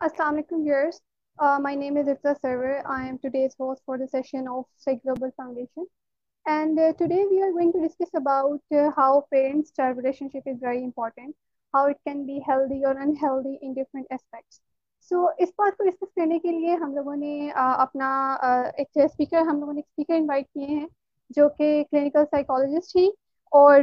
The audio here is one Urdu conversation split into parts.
السلام علیکم yours my name is Afza Sarwar I am today's host for the session of global foundation and today we are going to discuss about how parents relationship is very important how it can be healthy اور unhealthy in different aspects so اس بات کو ڈسکس کرنے کے لیے ہم لوگوں نے اپنا ایک اسپیکر ہم لوگوں نے ایک اسپیکر انوائٹ کیے ہیں جو کہ کلینکل سائیکالوجسٹ ہیں اور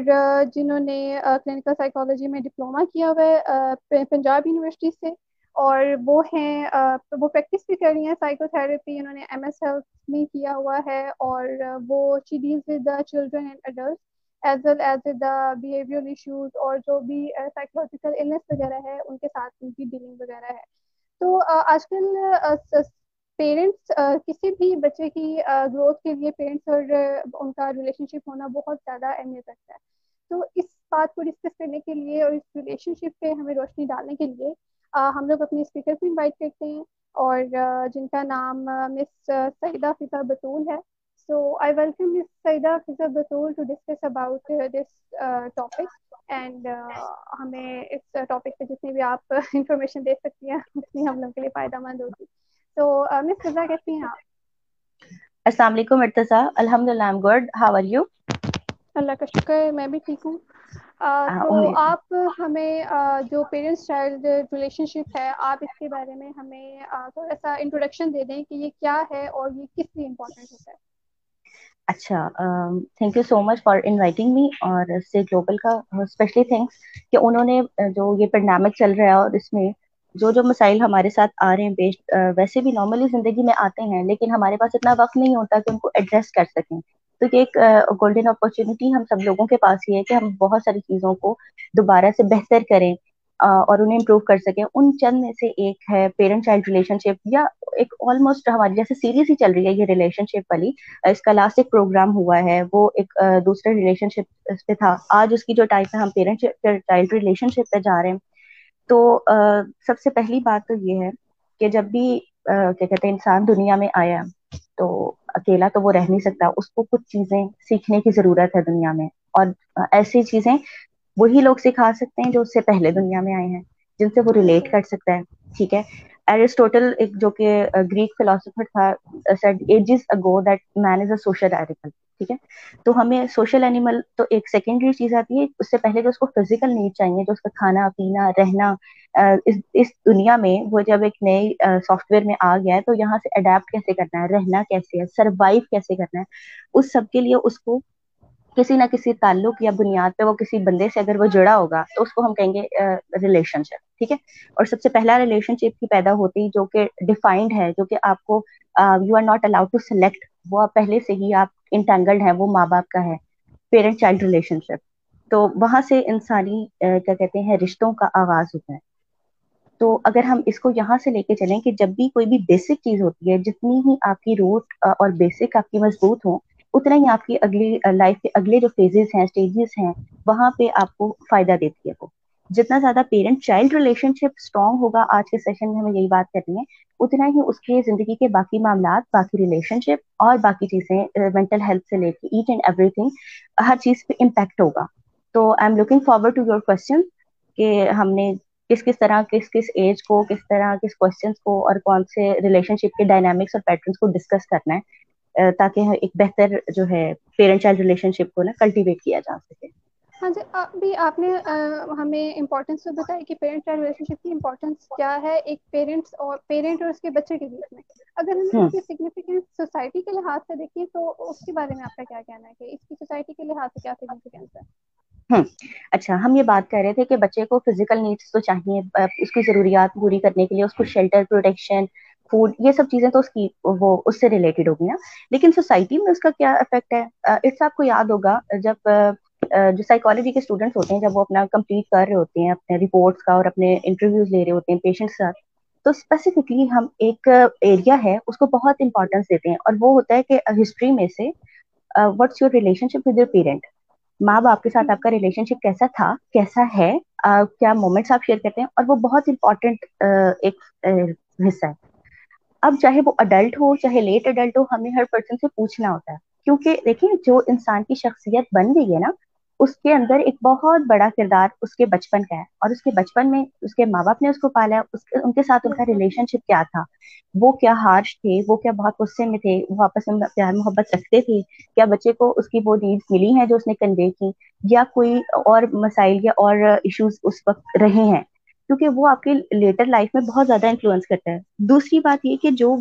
جنہوں نے کلینکل سائیکالوجی میں ڈپلوما کیا ہوا ہے پنجاب یونیورسٹی سے اور وہ ہیں وہ پریکٹس بھی کر رہی ہیں سائیکو تھراپی انہوں نے ایم ایس ہیلتھ میں کیا ہوا ہے اور وہ she deals with the children and adult as well as with the behaviour issues اور جو بھی سائیکولوجیکل النس وغیرہ ہے، ان کے ساتھ ان کی ڈیلنگ وغیرہ ہے۔ تو آج کل پیرنٹس کسی بھی بچے کی گروتھ کے لیے پیرنٹس اور ان کا ریلیشن شپ ہونا بہت زیادہ اہمیت رکھتا ہے۔ تو اس بات کو ڈسکس کرنے کے لیے اور اس ریلیشن شپ پہ ہمیں روشنی ڈالنے کے لیے ہم لوگ اپنے اسپیکر کو انوائٹ کرتے ہیں اور جن کا نام مس سعیدہ فضا بطول ہے۔ سو I welcome miss Saeeda Fiza بطول to discuss about this topic and ہمیں اس ٹاپک پہ جتنی بھی آپ انفارمیشن دے سکتی ہیں اتنی ہم لوگ کے لیے فائدہ مند ہوگی۔ تو مس فضا کیسی ہیں آپ؟ السلام علیکم ارتضا الحمد للہ I'm good how are you اللہ کا شکر میں بھی ٹھیک ہوں۔ تو آپ ہمیں جو پیرنٹس چائلڈ ریلیشن شپ ہے آپ اس کے بارے میں ہمیں تھوڑا سا انٹروڈکشن دے دیں کہ یہ کیا ہے اور یہ کس لیے امپورٹنٹ ہوتا ہے۔ اچھا thank you so much for inviting me اور سے گلوبل کا اسپیشلی تھینکس کہ انہوں نے جو یہ پیڈنامک چل رہا ہے اور اس میں جو جو مسائل ہمارے ساتھ آ رہے ہیں بیسڈ ویسے بھی نارملی زندگی میں آتے ہیں لیکن ہمارے پاس اتنا وقت نہیں ہوتا کہ ان کو ایڈریس کر سکیں۔ تو یہ ایک گولڈن اپرچونیٹی ہم سب لوگوں کے پاس ہی ہے کہ ہم بہت ساری چیزوں کو دوبارہ سے بہتر کریں اور انہیں امپروو کر سکیں۔ ان چند میں سے ایک ہے پیرنٹ چائلڈ ریلیشن شپ یا ایک آلموسٹ ہماری جیسے سیریز ہی چل رہی ہے یہ ریلیشن شپ والی۔ اس کا لاسٹ ایک پروگرام ہوا ہے، وہ ایک دوسرے ریلیشن شپ پہ تھا۔ آج اس کی جو ٹائپ ہے ہم پیرنٹ چائلڈ ریلیشن شپ پہ جا رہے ہیں۔ تو سب سے پہلی بات تو یہ ہے کہ جب بھی کیا کہتے ہیں، انسان دنیا میں آیا تو اکیلا تو وہ رہ نہیں سکتا، اس کو کچھ چیزیں سیکھنے کی ضرورت ہے دنیا میں۔ اور ایسی چیزیں وہی لوگ سکھا سکتے ہیں جو اس سے پہلے دنیا میں آئے ہیں، جن سے وہ ریلیٹ کر سکتا ہے، ٹھیک ہے؟ ایرسٹوٹل ایک جو کہ uh, گریک فلاسفر تھا ages ago that man is a social animal ٹھیک ہے؟ تو ہمیں سوشل اینیمل تو ایک سیکنڈری چیز آتی ہے، اس سے پہلے جو اس کو فزیکل نیڈ چاہیے، جو اس کا کھانا، پینا، رہنا اس دنیا میں وہ جب ایک نئی سافٹ ویئر میں آ گیا ہے تو یہاں سے اڈیپٹ کیسے کرنا ہے؟ رہنا کیسے ہے؟ سروائو کیسے کرنا ہے؟ اس سب کے لیے اس کو کسی نہ کسی تعلق یا بنیاد پہ وہ کسی بندے سے اگر وہ جڑا ہوگا تو اس کو ہم کہیں گے ریلیشن شپ ٹھیک ہے؟ اور سب سے پہلا ریلیشن شپ کی پیدا ہوتی جو کہ ڈیفائنڈ ہے، جو کہ آپ کو you are not allowed to select وہ پہلے سے ہی آپ انٹینگلڈ ہیں، وہ ماں باپ کا ہے پیرنٹ چائلڈ ریلیشن شپ تو وہاں سے انسانی کیا کہتے ہیں، رشتوں کا آغاز ہوتا ہے۔ تو اگر ہم اس کو یہاں سے لے کے چلیں کہ جب بھی کوئی بھی بیسک چیز ہوتی ہے، جتنی ہی آپ کی روٹ اور بیسک آپ کی مضبوط ہوں، اتنا ہی آپ کی اگلی لائف کے اگلے جو فیزز ہیں اسٹیجز ہیں، وہاں پہ آپ کو فائدہ دیتی ہے وہ۔ جتنا زیادہ parent child relationship strong ہوگا آج کے سیشن میں ہمیں یہی بات کرنی ہے اتنا ہی اس کے زندگی کے باقی معاملات، باقی ریلیشن شپ اور باقی چیزیں uh, مینٹل ہیلتھ سے لے کے ایچ اینڈ ایوری تھنگ ہر چیز پہ امپیکٹ ہوگا۔ تو I am looking forward to your question کہ ہم نے کس کس طرح، کس کس ایج کو، کس طرح، کس کوشچنس کو اور کون سے ریلیشن شپ کے ڈائنامکس اور پیٹرنس کو ڈسکس کرنا ہے uh, تاکہ ایک بہتر جو ہے پیرنٹ چائلڈ ریلیشن شپ کو نا کلٹیویٹ کیا جا سکے۔ ہاں جی ابھی آپ نے ہمیں امپورٹینس تو بتایا کہ پیرنٹ چائلڈ ریلیشن شپ کی امپورٹینس کیا ہے ایک پیرنٹس اور پیرنٹ اور اس کے بچے کے بیچ میں۔ اگر ہم اس کی سگنیفیکینس سوسائٹی کے لحاظ سے دیکھیں تو اس کے بارے میں آپ کا کیا کہنا ہے کہ اس کی سوسائٹی کے لحاظ سے کیا سگنیفیکینس ہے؟ ہوں اچھا ہم یہ بات کر رہے تھے کہ بچے کو فزیکل نیڈس تو چاہیے اس کی ضروریات پوری کرنے کے لیے اس کو شیلٹر پروٹیکشن فوڈ یہ سب چیزیں تو اس کی وہ اس سے ریلیٹڈ ہوگی نا۔ لیکن سوسائٹی میں اس کا کیا افیکٹ ہے؟ اٹس آپ کو یاد ہوگا جب جو سائیکالوجی کے اسٹوڈنٹس ہوتے ہیں، جب وہ اپنا کمپلیٹ کر رہے ہوتے ہیں، اپنے رپورٹس کا اور اپنے انٹرویوز لے رہے ہوتے ہیں پیشنٹس کا تو اسپیسیفکلی ہم ایک ایریا ہے، اس کو بہت امپورٹینس دیتے ہیں اور وہ ہوتا ہے کہ ہسٹری میں سے what's your relationship with your parent ماں باپ کے ساتھ آپ کا ریلیشن شپ کیسا تھا؟ کیسا ہے؟ کیا مومنٹس آپ شیئر کرتے ہیں؟ اور وہ بہت امپورٹنٹ ایک حصہ ہے۔ اب چاہے وہ اڈلٹ ہو، چاہے لیٹ اڈلٹ ہو، ہمیں ہر پرسن سے پوچھنا ہوتا ہے۔ کیونکہ دیکھیں، جو انسان کی شخصیت بن گئی ہے نا اس کے اندر ایک بہت بڑا کردار اس کے بچپن کا ہے اور اس کے بچپن میں اس کے ماں باپ نے اس کو پالا ہے ان کے ساتھ ان کا ریلیشن شپ کیا تھا، وہ کیا ہارش تھے، وہ کیا بہت غصے میں تھے، وہ آپس میں پیار محبت رکھتے تھے، کیا بچے کو اس کی وہ نیڈس ملی ہیں جو اس نے کنوے کی، یا کوئی اور مسائل یا اور ایشوز اس وقت رہے ہیں؟ کیونکہ وہ آپ کی لیٹر لائف میں بہت زیادہ انفلوئنس کرتا ہے۔ دوسری بات یہ کہ جو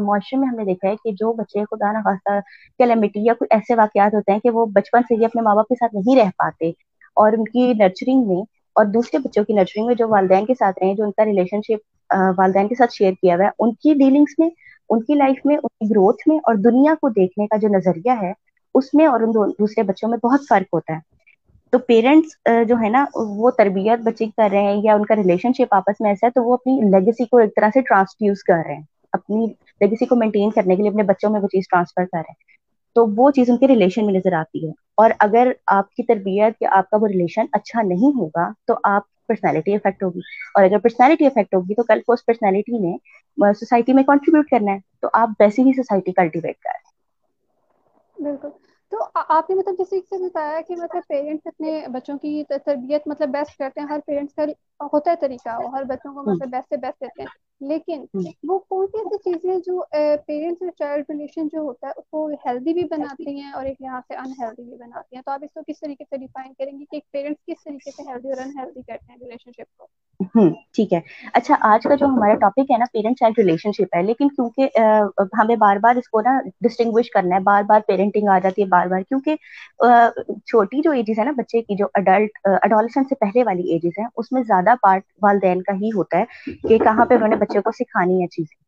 معاشرے میں ہم نے دیکھا ہے کہ جو بچے خدا نخواستہ کیلمٹی یا کوئی ایسے واقعات ہوتے ہیں کہ وہ بچپن سے ہی اپنے ماں باپ کے ساتھ نہیں رہ پاتے اور ان کی نرچرنگ میں اور دوسرے بچوں کی نرچرنگ میں جو والدین کے ساتھ رہے جو ان کا ریلیشن شپ والدین کے ساتھ شیئر کیا ہوا ہے، ان کی ڈیلنگس میں، ان کی لائف میں، ان کی گروتھ میں اور دنیا کو دیکھنے کا جو نظریہ ہے، اس میں اور ان دوسرے بچوں میں بہت فرق ہوتا ہے۔ تو پیرنٹس جو ہے نا، وہ تربیت بچے کر رہے ہیں یا ان کا ریلیشن شپ آپس میں ایسا ہے، تو وہ اپنی لیگیسی کو ایک طرح سے ٹرانسڈیوس کر رہے ہیں۔ اپنی لیگیسی کو مینٹین کرنے کے لیے اپنے بچوں میں وہ چیز ٹرانسفر کر رہے ہیں۔ تو وہ چیز ان کے ریلیشن میں نظر آتی ہے۔ اور اگر آپ کی تربیت یا آپ کا وہ ریلیشن اچھا نہیں ہوگا، تو آپ پرسنالٹی افیکٹ ہوگی۔ اور اگر پرسنالٹی افیکٹ ہوگی، تو کل کو اس پرسنالٹی نے سوسائٹی میں کنٹریبیوٹ کرنا ہے۔ تو آپ ویسی ہی سوسائٹی کلٹیویٹ کر رہے ہیں۔ بالکل۔ تو آپ نے مطلب جیسے سے بتایا کہ مطلب پیرنٹس اپنے بچوں کی تربیت مطلب بیسٹ کرتے ہیں ہر پیرنٹس کا ہوتا ہے طریقہ ہر بچوں کو مطلب بیسٹ سے بیسٹ دیتے ہیں۔ لیکن وہ کون سی ایسی چیزیں جو پیرنٹس اور چائلڈ ریلیشن جو ہوتا ہے اس کو ہیلدی بھی بناتی ہیں اور ایک یہاں سے انہیلدی بھی بناتی ہیں؟ تو آپ اس کو کس طریقے سے ڈیفائن کریں گے کہ ایک پیرنٹس کس طریقے سے ہیلدی اور انہیلدی کرتے ہیں ریلیشن شپ کو ٹھیک ہے۔ اچھا آج کا جو ہمارا ٹاپک ہے نا پیرنٹ چائلڈ ریلیشن شپ ہے لیکن کیونکہ ہمیں بار بار اس کو نا ڈسٹنگوش کرنا ہے بار بار پیرنٹنگ آ جاتی ہے بار بار کیونکہ چھوٹی جو ایجز ہے نا بچے کی جو اڈلٹ اڈالسن سے پہلے والی ایجز ہیں اس میں زیادہ پارٹ والدین کا ہی ہوتا ہے کہ کہاں پہ انہوں نے بچے کو سکھانی ہے چیزیں۔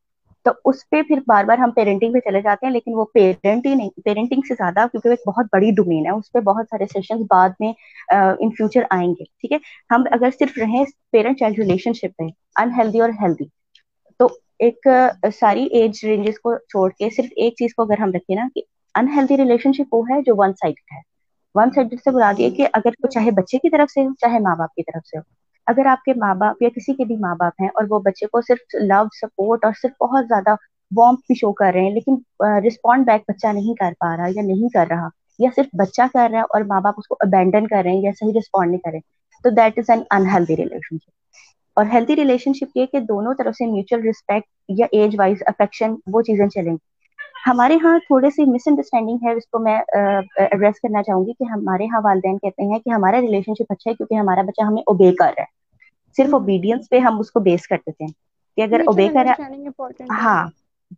تو اس پہ پھر بار بار ہم پیرنٹنگ پہ چلے جاتے ہیں، لیکن وہ پیرنٹ ہی نہیں پیرنٹنگ سے زیادہ کیونکہ ایک بہت بڑی ڈومین ہے، اس پہ بہت سارے سیشن بعد میں ان فیوچر آئیں گے، ٹھیک ہے؟ ہم اگر صرف رہیں پیرنٹ چائلڈ ریلیشن شپ میں انہیلدی اور ہیلدی تو ایک ساری ایج رینجز کو چھوڑ کے صرف ایک چیز کو اگر ہم رکھیں نا، کہ انہیلدی ریلیشن شپ وہ ہے جو ون سائڈ ہے۔ ون سائڈ سے بلا دیا کہ اگر وہ چاہے بچے کی طرف سے ہو، چاہے ماں باپ کی طرف سے ہو۔ اگر آپ کے ماں باپ یا کسی کے بھی ماں باپ ہیں اور وہ بچے کو صرف لو سپورٹ اور صرف بہت زیادہ وارم بھی شو کر رہے ہیں لیکن رسپونڈ بیک بچہ نہیں کر پا رہا یا نہیں کر رہا یا صرف بچہ کر رہا ہے اور ماں باپ اس کو ابینڈن کر رہے ہیں یا صحیح رسپونڈ نہیں کر رہے تو that is an unhealthy relationship اور ہیلدی ریلیشن شپ یہ کہ دونوں طرف سے میوچل ریسپیکٹ یا ایج وائز افیکشن وہ چیزیں چلیں گی ہمارے ہاں تھوڑے سی مس انڈرسٹینڈنگ ہے اس کو میں ایڈریس کرنا چاہوں گی کہ ہمارے ہاں والدین کہتے ہیں کہ ہمارا ریلیشن شپ اچھا ہے کیونکہ ہمارا بچہ ہمیں اوبے کر رہا ہے۔ صرف اوبیڈینس پہ ہم اس کو بیس کرتے تھے کہ اگر اوبے کرا ہاں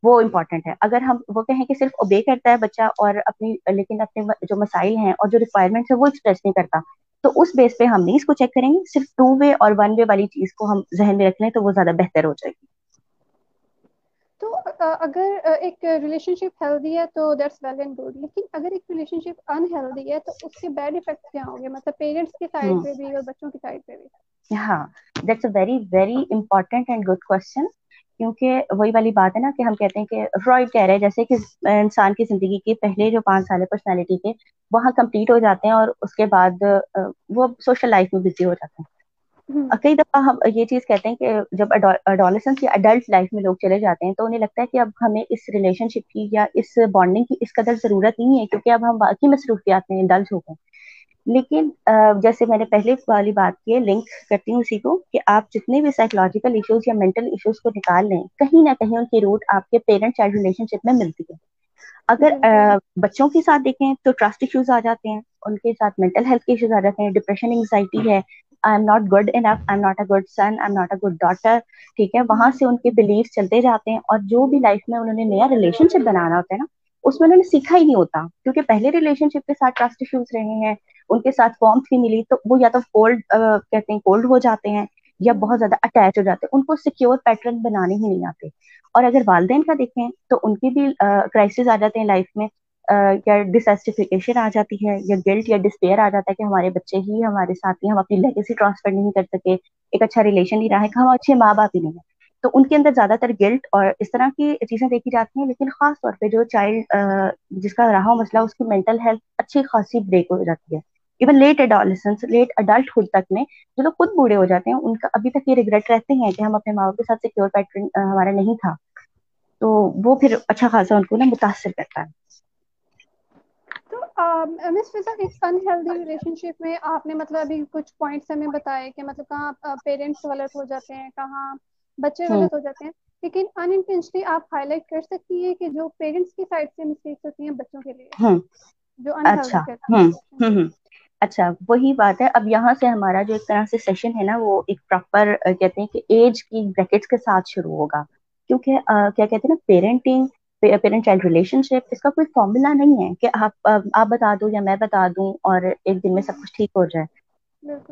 وہ امپورٹینٹ ہے۔ اگر ہم وہ کہیں کہ صرف اوبے کرتا ہے بچہ اور اپنی لیکن اپنے جو مسائل ہیں اور جو ریکوائرمنٹس ہے وہ ایکسپریس نہیں کرتا تو اس بیس پہ ہم نہیں اس کو چیک کریں گے۔ صرف ٹو وے اور ون وے والی چیز کو ہم ذہن میں رکھ لیں تو وہ زیادہ بہتر ہو جائے گی۔ اگر ایک ریلیشن شپ ہیلدی ہے تو دیٹس ویل اینڈ گڈ لیکن اگر ایک ریلیشن شپ انہیلدی ہے تو اس کے بیڈ افیکٹس کیا ہوں گے؟ مطلب پیرنٹس کی سائڈ پہ بھی اور بچوں کی سائڈ پہ بھی؟ ہاں that's a very very important and good question کیونکہ وہی والی بات ہے نا کہ ہم کہتے ہیں کہ فرائڈ کہہ رہے ہیں جیسے کہ انسان کی زندگی کے پہلے جو پانچ سال پرسنالٹی کے وہاں کمپلیٹ ہو جاتے ہیں اور اس کے بعد وہ سوشل لائف میں بزی ہو جاتے ہیں۔ کئی دفعہ ہم یہ چیز کہتے ہیں کہ جب اڈالسنس یا اڈلٹ لائف میں لوگ چلے جاتے ہیں تو انہیں لگتا ہے کہ اب ہمیں اس ریلیشن شپ کی یا اس بانڈنگ کی اس قدر ضرورت نہیں ہے کیونکہ اب ہم باقی مصروفیات میں ڈلز ہو گئے لیکن جیسے میں نے پہلے والی بات کی ہے لنک کرتی ہوں اسی کو کہ آپ جتنے بھی سائیکولوجیکل ایشوز یا مینٹل ایشوز کو نکال لیں کہیں نہ کہیں ان کی روٹ آپ کے پیرنٹ چائلڈ ریلیشن شپ میں ملتی ہے۔ اگر بچوں کے ساتھ دیکھیں تو ٹرسٹ ایشوز آ جاتے ہیں ان کے ساتھ مینٹل ہیلتھ کے ایشوز آ جاتے ہیں ڈپریشن انگزائٹی ہے I am not good enough I am not a good son I am not a good daughter ٹھیک ہے؟ وہاں سے ان کے بلیف چلتے جاتے ہیں اور جو بھی لائف میں انہوں نے نیا ریلیشن شپ بنانا ہوتا ہے نا، اس میں انہوں نے سیکھا ہی نہیں ہوتا۔ کیونکہ پہلے ریلیشن شپ کے ساتھ ٹرسٹ ایشوز رہے ہیں، ان کے ساتھ فارمس بھی ملی تو وہ یا تو کولڈ کہتے ہیں کولڈ ہو جاتے ہیں یا بہت زیادہ اٹیچ ہو جاتے ہیں۔ ان کو سیکیور پیٹرن بنانے ہی نہیں آتے۔ اور اگر والدین کا دیکھیں تو ان کی بھی کرائسس آ جاتے ہیں لائف میں۔ یا ڈسسٹیفکیشن آ جاتی ہے، یا گلٹ یا ڈسپیئر آ جاتا ہے کہ ہمارے بچے ہی، ہمارے ساتھ ہی ہم اپنی لیگیسی ٹرانسفر نہیں کر سکے، ایک اچھا ریلیشن نہیں رہا ہے کہ ہم اچھے ماں باپ ہی نہیں ہیں۔ تو ان کے اندر زیادہ تر گلٹ اور اس طرح کی چیزیں دیکھی جاتی ہیں، لیکن خاص طور پہ جو چائلڈ جس کا رہا مسئلہ، اس کی مینٹل ہیلتھ اچھی خاصی بریک ہو جاتی ہے۔ Even late adolescence late adulthood تک میں جو لوگ خود بوڑھے ہو جاتے ہیں، ان کا ابھی تک یہ ریگریٹ رہتے ہیں کہ ہم اپنے ماں باپ کے ساتھ سیکور پیٹرن ہمارا نہیں تھا۔ تو وہ پھر اچھا خاصا ان کو نا متاثر کرتا ہے۔ تو مس فضا ایک انہیلدی ریلیشن شپ میں آپ نے مطلب ابھی کچھ پوائنٹس ہمیں بتائے کہ مطلب کہاں پیرنٹس غلط ہو جاتے ہیں کہاں بچے ہوں غلط ہو جاتے ہیں۔ لیکن انٹینشنلی آپ ہائی لائٹ کر سکتی ہیں کہ جو پیرنٹس کی سائڈ سے مسٹیکس ہوتی ہیں بچوں کے لیے ہوں جو اچھا۔ ہوں اچھا وہی بات ہے۔ اب یہاں سے ہمارا جو ایک طرح سے سیشن ہے نا وہ ایک پراپر کہتے ہیں کہ ایج کی بریکٹس کے ساتھ شروع ہوگا۔ کیونکہ کیا کہتے ہیں نا parenting parent child relationship اس کا کوئی فارمولا نہیں ہے کہ آپ آپ بتا دوں یا میں بتا دوں اور ایک دن میں سب کچھ ٹھیک ہو جائے۔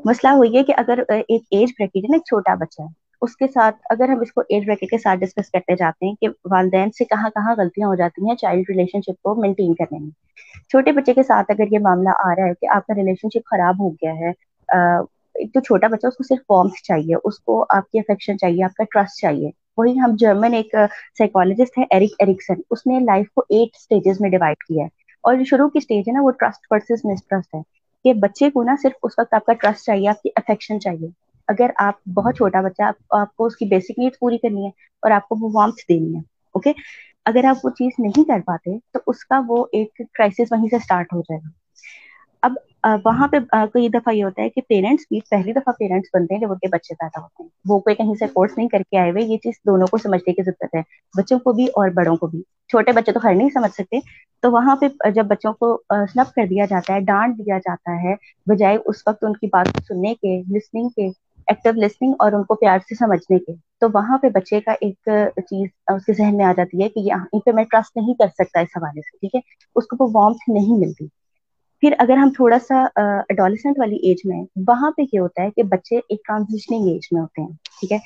مسئلہ ہوئی ہے کہ اگر ایک ایج بریکٹ ہے نا ایک چھوٹا بچہ ہے اس کے ساتھ اگر ہم اس کو ایج بریکٹ کے ساتھ ڈسکس کرتے جاتے ہیں کہ والدین سے کہاں کہاں غلطیاں ہو جاتی ہیں چائلڈ ریلیشن شپ کو مینٹین کرنے میں۔ چھوٹے بچے کے ساتھ اگر یہ معاملہ آ رہا ہے کہ آپ کا ریلیشن شپ خراب ہو گیا ہے ایک تو چھوٹا بچہ اس کو صرف فارمس چاہیے اس کو آپ کی افیکشن چاہیے آپ کا ٹرسٹ چاہیے۔ وہی ہم جرمن ایک سائیکالوجسٹ ہے ایرک ایرکسن اس نے لائف کو ایٹ اسٹیجز میں ڈیوائڈ کیا ہے۔ اور جو شروع کی اسٹیج ہے نا، وہ ٹرسٹ ورسز مسٹرسٹ ہے۔ کہ بچے کو نا صرف اس وقت آپ کا ٹرسٹ چاہیے، آپ کی افیکشن چاہیے۔ اگر آپ بہت چھوٹا بچہ، آپ کو اس کی بیسک نیڈ پوری کرنی ہے اور آپ کو وہ وارمس دینی ہے اوکے اگر آپ وہ چیز نہیں کر پاتے، تو اس کا وہ ایک کرائسس وہیں سے اسٹارٹ ہو جائے گا۔ اب وہاں پہ کئی دفعہ یہ ہوتا ہے کہ پیرنٹس بھی، پہلی دفعہ پیرنٹس بنتے ہیں جب ان کے بچے پیدا ہوتے ہیں۔ وہ کوئی کہیں سے کورس نہیں کر کے آئے ہوئے، یہ چیز دونوں کو سمجھنے کی ضرورت ہے۔ بچوں کو بھی اور بڑوں کو بھی۔ چھوٹے بچے تو خیر نہیں سمجھ سکتے۔ تو وہاں پہ جب بچوں کو سنب کر دیا جاتا ہے، ڈانٹ دیا جاتا ہے، بجائے اس وقت ان کی بات سننے کے لسننگ کے ایکٹیو لسننگ اور ان کو پیار سے سمجھنے کے۔ تو وہاں پہ بچے کا ایک چیز اس کے ذہن میں آ جاتی ہے کہ ان پہ میں ٹرسٹ نہیں کر سکتا اس حوالے سے، ٹھیک ہے؟ اس کو وہ وارمتھ نہیں ملتی۔ پھر اگر ہم تھوڑا سا اڈالسنٹ والی ایج میں وہاں پہ کیا ہوتا ہے کہ بچے ایک ٹرانزیشننگ ایج میں ہوتے ہیں، ٹھیک ہے؟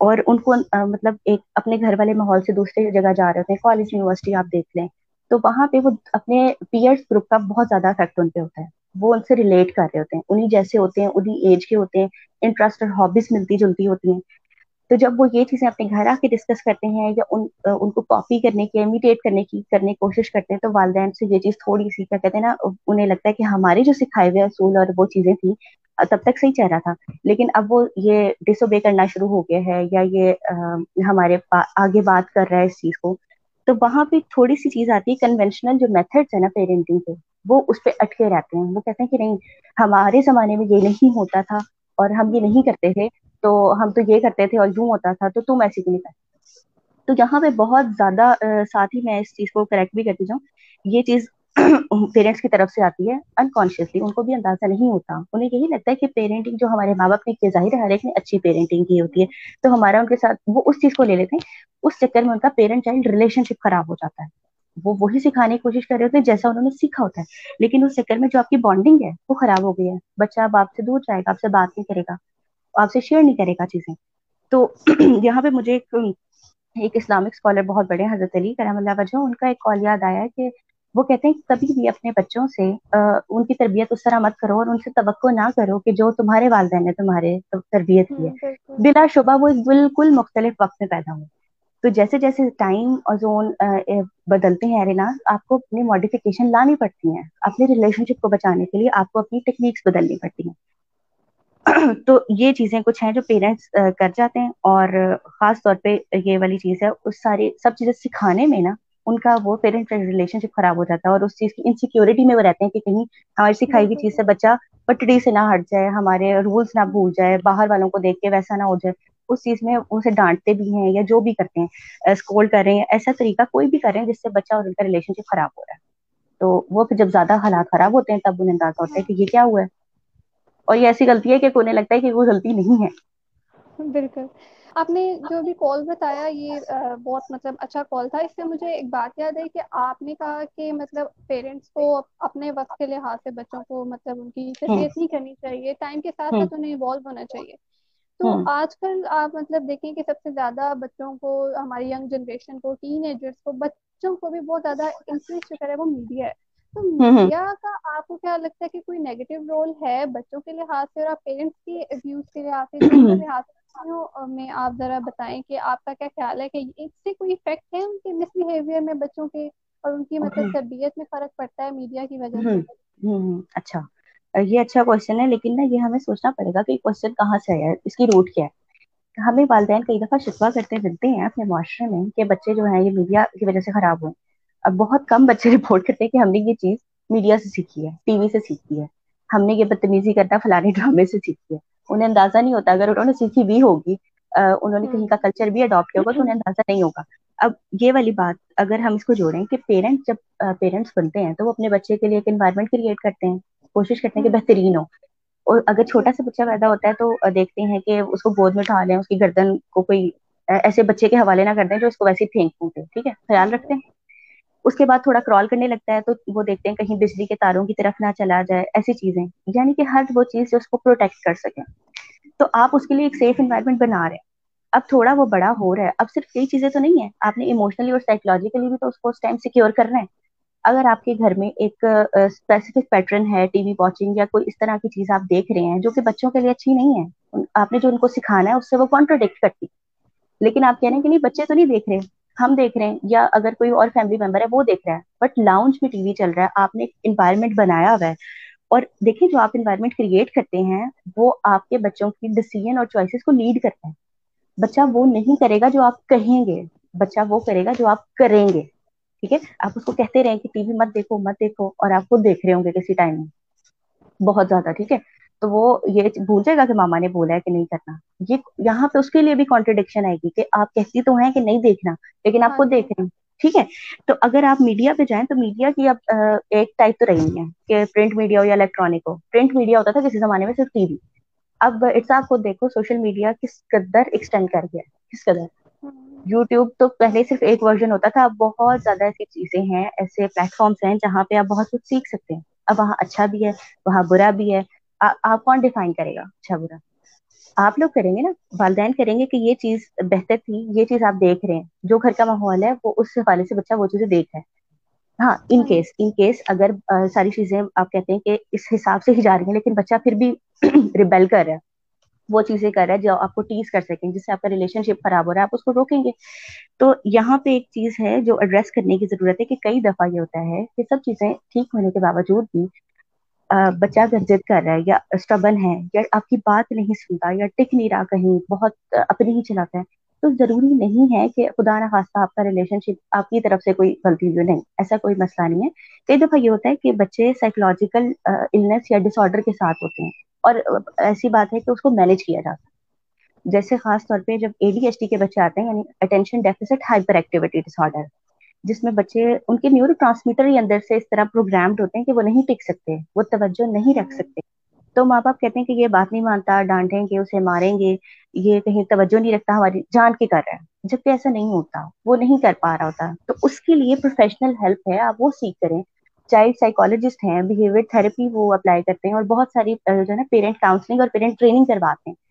اور ان کو مطلب ایک اپنے گھر والے ماحول سے دوسرے جگہ جا رہے ہوتے ہیں کالج یونیورسٹی آپ دیکھ لیں، تو وہاں پہ وہ اپنے پیئرس گروپ کا بہت زیادہ افیکٹ ان پہ ہوتا ہے۔ وہ ان سے ریلیٹ کر رہے ہوتے ہیں انہیں جیسے ہوتے ہیں انہیں ایج کے ہوتے ہیں انٹرسٹ اور ہابیز ملتی جلتی ہوتی ہیں۔ تو جب وہ یہ چیزیں اپنے گھر آ کے ڈسکس کرتے ہیں یا ان ان کو کاپی کرنے کی امیٹیٹ کرنے کی کرنے کی کوشش کرتے ہیں، تو والدین سے یہ چیز تھوڑی سی، کیا کہتے ہیں نا، انہیں لگتا ہے کہ ہمارے جو سکھائے ہوئے اصول اور وہ چیزیں تھیں تب تک صحیح چل رہا تھا۔ لیکن اب وہ یہ ڈس اوبے کرنا شروع ہو گیا ہے یا یہ ہمارے آگے بات کر رہا ہے اس چیز کو، تو وہاں پہ تھوڑی سی چیز آتی ہے کنوینشنل جو میتھڈس ہے نا پیرنٹنگ کے، وہ اس پہ اٹکے رہتے ہیں۔ وہ کہتے ہیں کہ نہیں، ہمارے زمانے میں یہ نہیں ہوتا تھا اور ہم یہ نہیں کرتے تھے تو ہم تو یہ کرتے تھے اور یوں ہوتا تھا، تو تم ایسی کیوں نہیں کرتے؟ تو یہاں پہ بہت زیادہ ساتھ ہی میں اس چیز کو کریکٹ بھی کرتی جاؤں، یہ چیز پیرنٹس کی طرف سے آتی ہے انکانشیسلی ان کو بھی اندازہ نہیں ہوتا۔ انہیں یہی لگتا ہے کہ پیرنٹنگ جو ہمارے ماں باپ نے کی ظاہر ہے، ہر ایک نے اچھی پیرنٹنگ کی ہوتی ہے۔ تو ہمارا ان کے ساتھ وہ اس چیز کو لے لیتے ہیں، اس چکر میں ان کا پیرنٹ چائلڈ ریلیشن شپ خراب ہو جاتا ہے۔ وہ وہی سکھانے کی کوشش کر رہے ہوتے ہیں جیسا انہوں نے سیکھا ہوتا ہے۔ لیکن اس چکر میں جو آپ کی بانڈنگ ہے وہ خراب ہو گئی ہے۔ بچہ اب آپ سے دور جائے گا، آپ سے بات نہیں کرے گا۔ آپ سے شیئر نہیں کرے گا چیزیں۔ تو یہاں پہ مجھے ایک ایک اسلامک اسکالر بہت بڑے حضرت علی کرم اللہ وجہ ان کا ایک کال یاد آیا ہے کہ وہ کہتے ہیں کبھی بھی اپنے بچوں سے ان کی تربیت اس طرح مت کرو اور ان سے توقع نہ کرو کہ جو تمہارے والدین نے تمہارے تربیت کی ہے۔ بالکل۔ بلا شبہ وہ بالکل مختلف وقت میں پیدا ہوئے۔ تو جیسے جیسے ٹائم اور زون بدلتے ہیں رینا آپ کو اپنی ماڈیفکیشن لانی پڑتی ہیں۔ اپنے ریلیشن شپ کو بچانے کے لیے آپ کو اپنی ٹیکنیکس بدلنی پڑتی ہیں۔ تو یہ چیزیں کچھ ہیں جو پیرنٹس کر جاتے ہیں اور خاص طور پہ یہ والی چیز ہے، اس ساری، سب چیزیں سکھانے میں نا، ان کا وہ پیرنٹ ریلیشن شپ خراب ہو جاتا ہے اور اس چیز کی انسیکیورٹی میں وہ رہتے ہیں کہ کہیں ہماری سکھائی ہوئی چیز سے بچہ پٹڑی سے نہ ہٹ جائے، ہمارے رولس نہ بھول جائے، باہر والوں کو دیکھ کے ویسا نہ ہو جائے۔ اس چیز میں اسے ڈانٹتے بھی ہیں یا جو بھی کرتے ہیں اسکول کر رہے ہیں، ایسا طریقہ کوئی بھی کر رہے ہیں جس سے بچہ اور ان کا ریلیشن شپ خراب ہو رہا ہے۔ تو وہ پھر جب زیادہ حالات خراب ہوتے ہیں، تب انہیں اندازہ ہوتا ہے کہ یہ کیا ہوا ہے۔ اور یہ ایسی غلطی ہے کہ انہیں لگتا ہے کہ وہ غلطی نہیں ہے۔ بالکل۔ آپ نے جو بھی کال بتایا یہ بہت مطلب اچھا کال تھا۔ اس سے مجھے ایک بات یاد ہے کہ آپ نے کہا کہ مطلب پیرنٹس کو اپنے وقت کے لحاظ سے بچوں کو مطلب ان کی تربیت نہیں کرنی چاہیے۔ ٹائم کے ساتھ ہوں ساتھ انہیں انوالو ہونا چاہیے۔ تو ہوں آج کل آپ مطلب دیکھیں کہ سب سے زیادہ بچوں کو ہماری ینگ جنریشن کو ٹین ایجرس کو بچوں کو بھی بہت زیادہ انفلوئنس جو کرے وہ میڈیا ہے۔ تو میڈیا کا آپ کو کیا لگتا ہے کہ کوئی نیگیٹو رول ہے بچوں کے لحاظ سے اور پیرنٹس کے ویوز کے لحاظ سے لحاظ میں آپ ذرا بتائیں کہ آپ کا کیا خیال ہے کہ اس سے کوئی افیکٹ ہے ان کے مس بہیویئر میں بچوں کے اور ان کی مطلب تربیت میں فرق پڑتا ہے میڈیا کی وجہ سے؟ اچھا۔ یہ اچھا کوشچن ہے لیکن نا یہ ہمیں سوچنا پڑے گا کہ کوشچن کہاں سے آیا ہے؟ اس کی روٹ کیا ہے؟ ہمیں والدین کئی دفعہ شکوا کرتے ملتے ہیں اپنے معاشرے میں کہ بچے جو ہے یہ میڈیا کی وجہ سے خراب ہوئے اب بہت کم بچے رپورٹ کرتے ہیں کہ ہم نے یہ چیز میڈیا سے سیکھی ہے ٹی وی سے سیکھی ہے۔ ہم نے یہ بدتمیزی کرنا فلانے ڈرامے سے سیکھی ہے۔ انہیں اندازہ نہیں ہوتا، اگر انہوں نے سیکھی بھی ہوگی انہوں نے کہیں کا کلچر بھی اڈاپٹ کیا ہوگا تو انہیں اندازہ نہیں ہوگا۔ اب یہ والی بات، اگر ہم اس کو جوڑیں کہ پیرنٹس جب پیرنٹس بنتے ہیں تو وہ اپنے بچے کے لیے ایک انوائرمنٹ کریٹ کرتے ہیں، کوشش کرتے ہیں کہ بہترین ہو۔ اور اگر چھوٹا سا بچہ پیدا ہوتا ہے تو دیکھتے ہیں کہ اس کو گود میں اٹھا لیں، اس کی گردن کو کوئی ایسے بچے کے حوالے نہ کر دیں جو اس کو ویسے پھینک پھونکے ٹھیک ہے؟ خیال رکھتے ہیں؟ اس کے بعد تھوڑا کرال کرنے لگتا ہے تو وہ دیکھتے ہیں کہیں بجلی کے تاروں کی طرف نہ چلا جائے، ایسی چیزیں۔ یعنی کہ ہر وہ چیز جو اس کو پروٹیکٹ کر سکیں۔ تو آپ اس کے لیے ایک سیف انوائرمنٹ بنا رہے ہیں۔ اب تھوڑا وہ بڑا ہو رہا ہے۔ اب صرف کئی چیزیں تو نہیں ہے آپ نے ایموشنلی اور سائیکولوجیکلی بھی تو اس کو اس ٹائم سیکیور کرنا ہے۔ اگر آپ کے گھر میں ایک اسپیسیفک پیٹرن ہے، ٹی وی واچنگ یا کوئی اس طرح کی چیز آپ دیکھ رہے ہیں جو کہ بچوں کے لیے اچھی نہیں ہے۔ آپ نے جو ان کو سکھانا ہے، اس سے وہ کانٹروڈکٹ کرتی۔ لیکن آپ کہہ رہے ہیں کہ نہیں، بچے تو نہیں دیکھ رہے۔ ہم دیکھ رہے ہیں، یا اگر کوئی اور فیملی ممبر ہے، وہ دیکھ رہا ہے۔ بٹ لاؤنج میں ٹی وی چل رہا ہے، آپ نے ایک انوائرمنٹ بنایا ہوا ہے۔ اور دیکھیں، جو آپ انوائرمنٹ کریٹ کرتے ہیں، وہ آپ کے بچوں کی ڈیسیزن اور چوائسیز کو لیڈ کرتا ہے۔ بچہ وہ نہیں کرے گا جو آپ کہیں گے۔ بچہ وہ کرے گا جو آپ کریں گے۔ ٹھیک ہے؟ آپ اس کو کہتے رہے کہ ٹی وی مت دیکھو مت دیکھو، اور آپ خود دیکھ رہے ہوں گے کسی ٹائم میں۔ بہت زیادہ، ٹھیک ہے؟ تو وہ یہ بھول جائے گا کہ ماما نے بولا ہے کہ نہیں کرنا۔ یہ یہاں پہ اس کے لیے بھی کانٹروڈکشن آئے گی کہ آپ کہتی تو ہیں کہ نہیں دیکھنا لیکن آپ خود دیکھ رہے ہیں ٹھیک ہے؟ تو اگر آپ میڈیا پہ جائیں تو میڈیا کی اب ایک ٹائپ تو رہی ہے کہ پرنٹ میڈیا ہو یا الیکٹرانک ہو۔ پرنٹ میڈیا ہوتا تھا کسی زمانے میں صرف ٹی وی اب اٹس آپ کو دیکھو سوشل میڈیا کس قدر ایکسٹینڈ کر گیا کس قدر۔ یوٹیوب تو پہلے صرف ایک ورژن ہوتا تھا اب بہت زیادہ ایسی چیزیں ہیں ایسے پلیٹ فارمس ہیں جہاں پہ آپ بہت کچھ سیکھ سکتے ہیں۔ اب وہاں اچھا بھی ہے وہاں برا بھی ہے۔ آپ کون ڈیفائن کرے گا اچھا برا آپ لوگ کریں گے نا؟ والدین کریں گے کہ یہ چیز بہتر تھی یہ چیز آپ دیکھ رہے ہیں۔ جو گھر کا ماحول ہے وہ اس حوالے سے بچہ وہ چیزیں دیکھ ہے۔ ہاں ان کیس ان کیس اگر ساری چیزیں آپ کہتے ہیں کہ اس حساب سے ہی جا رہی ہیں لیکن بچہ پھر بھی ریبیل کر رہا ہے۔ وہ چیزیں کر رہا ہے جو آپ کو ٹیز کر سکیں جس سے آپ کا ریلیشن شپ خراب ہو رہا ہے آپ اس کو روکیں گے۔ تو یہاں پہ ایک چیز ہے جو ایڈریس کرنے کی ضرورت ہے کہ کئی دفعہ یہ ہوتا ہے کہ سب چیزیں ٹھیک ہونے کے باوجود بھی بچہ گرجت کر رہا ہے یا اسٹبن ہے یا آپ کی بات نہیں سنتا یا ٹک نہیں رہا کہیں، بہت اپنی ہی چلاتا ہے، تو ضروری نہیں ہے کہ خدا نخواستہ آپ کا ریلیشن شپ آپ کی طرف سے کوئی غلطی ہوئی نہیں، ایسا کوئی مسئلہ نہیں ہے۔ کئی دفعہ یہ ہوتا ہے کہ بچے سائیکولوجیکل النس یا ڈس آرڈر کے ساتھ ہوتے ہیں اور ایسی بات ہے کہ اس کو مینج کیا جاتا ہے۔ جیسے خاص طور پہ جب اے ڈی ایچ ڈی کے بچے آتے ہیں یعنی اٹینشن ڈیفیسٹ ہائپر ایکٹیویٹی ڈس آرڈر جس میں بچے، ان کے نیورو ٹرانسمیٹر ہی اندر سے اس طرح پروگرامڈ ہوتے ہیں کہ وہ نہیں ٹک سکتے، وہ توجہ نہیں رکھ سکتے۔ تو ماں باپ کہتے ہیں کہ یہ بات نہیں مانتا، ڈانٹیں گے، اسے ماریں گے، یہ کہیں توجہ نہیں رکھتا، ہماری جان کے کر رہا ہے۔ جبکہ ایسا نہیں ہوتا، وہ نہیں کر پا رہا ہوتا۔ تو اس کے لیے پروفیشنل ہیلپ ہے، آپ وہ سیکھ کریں۔ چائلڈ سائیکولوجسٹ ہیں بہیویئر تھراپی وہ اپلائی کرتے ہیں اور بہت ساری جو ہے نا پیرنٹ کاؤنسلنگ اور پیرنٹ ٹریننگ کرواتے ہیں۔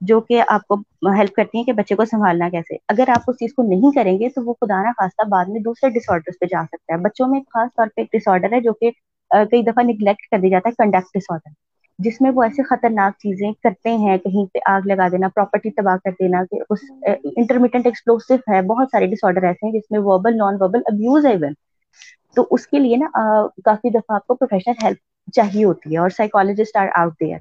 جو کہ آپ کو ہیلپ کرتی ہیں کہ بچے کو سنبھالنا کیسے۔ اگر آپ اس چیز کو نہیں کریں گے تو وہ خدا نا خاصہ بعد میں دوسرے ڈس آرڈر پہ جا سکتا ہے۔ بچوں میں خاص طور پہ ایک ڈس آرڈر ہے جو کہ کئی دفعہ نگلیکٹ کر دیا جاتا ہے کنڈکٹ ڈس آرڈر جس میں وہ ایسے خطرناک چیزیں کرتے ہیں، کہیں پہ آگ لگا دینا پراپرٹی تباہ کر دینا کہ اس انٹرمیڈنٹ ایکسپلوسو ہے، بہت سارے ڈس آرڈر ایسے ہیں جس میں وربل نان وربل ابیوز ہے ایون تو اس کے لیے نا کافی دفعہ آپ کو پروفیشنل ہیلپ چاہیے ہوتی ہے اور سائیکولوجسٹ آر آؤٹ دیئر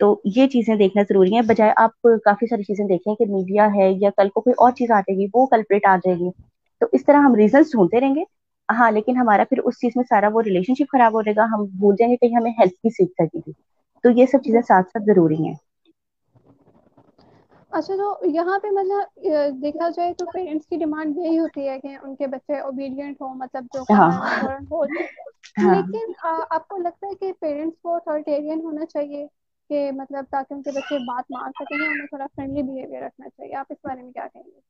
تو یہ چیزیں دیکھنا ضروری ہے بجائے آپ کافی ساری چیزیں دیکھیں کہ میڈیا ہے یا کل کو کوئی اور چیز آ جائے گی وہ کلپریٹ آ جائے گی۔ تو اس طرح ہم ریزنس ڈھونڈتے رہیں گے۔ ہاں لیکن ہمارا پھر اس چیز میں سارا وہ ریلیشن شپ خراب ہو جائے گا ہم بھول جائیں گے کہ ہمیں ہیلپ کی سیکھ سکے گی تو یہ سب چیزیں ساتھ ساتھ ضروری ہیں۔ اچھا تو یہاں پہ مطلب دیکھا جائے تو پیرنٹس کی ڈیمانڈ یہی ہوتی ہے کہ ان کے بچے اوبیڈینٹ ہوں مطلب جو ہاں۔ ہاں۔ لیکن آپ کو لگتا ہے کہ پیرنٹس کو اتھارٹیرین ہونا چاہیے؟ کہ مطلب تاکہ ان کے بچے بات مان سکیں یا انہیں تھوڑا فرینڈلی بہیویئر رکھنا چاہیے۔ آپ اس بارے میں کیا کہیں گے؟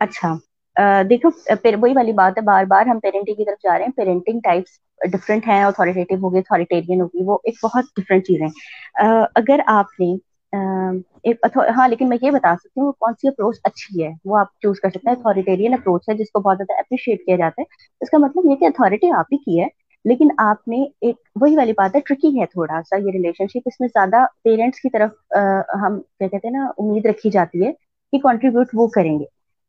اچھا۔ دیکھو وہی والی بات ہے، بار بار ہم پیرنٹنگ کی طرف جا رہے ہیں۔ پیرنٹنگ ٹائپس ڈفرنٹ ہے اتارٹیو ہوگی اتارٹیرین ہوگی وہ ایک بہت ڈفرنٹ چیز ہے اگر آپ نے ہاں لیکن میں یہ بتا سکتی ہوں، کون سی اپروچ اچھی ہے؟ وہ آپ چوز کر سکتے ہیں۔ اتھارٹیرین اپروچ ہے، جس کو بہت زیادہ اپریشیٹ کیا جاتا ہے۔ اس کا مطلب یہ کہ اتھارٹی آپ ہی کی ہے۔ لیکن آپ نے ایک وہی والی بات ہے ٹرکی ہے تھوڑا سا یہ ریلیشن شپ اس میں زیادہ پیرنٹس کی طرف ہم کیا کہتے ہیں نا، امید رکھی جاتی ہے کہ کنٹریبیوٹ وہ کریں گے۔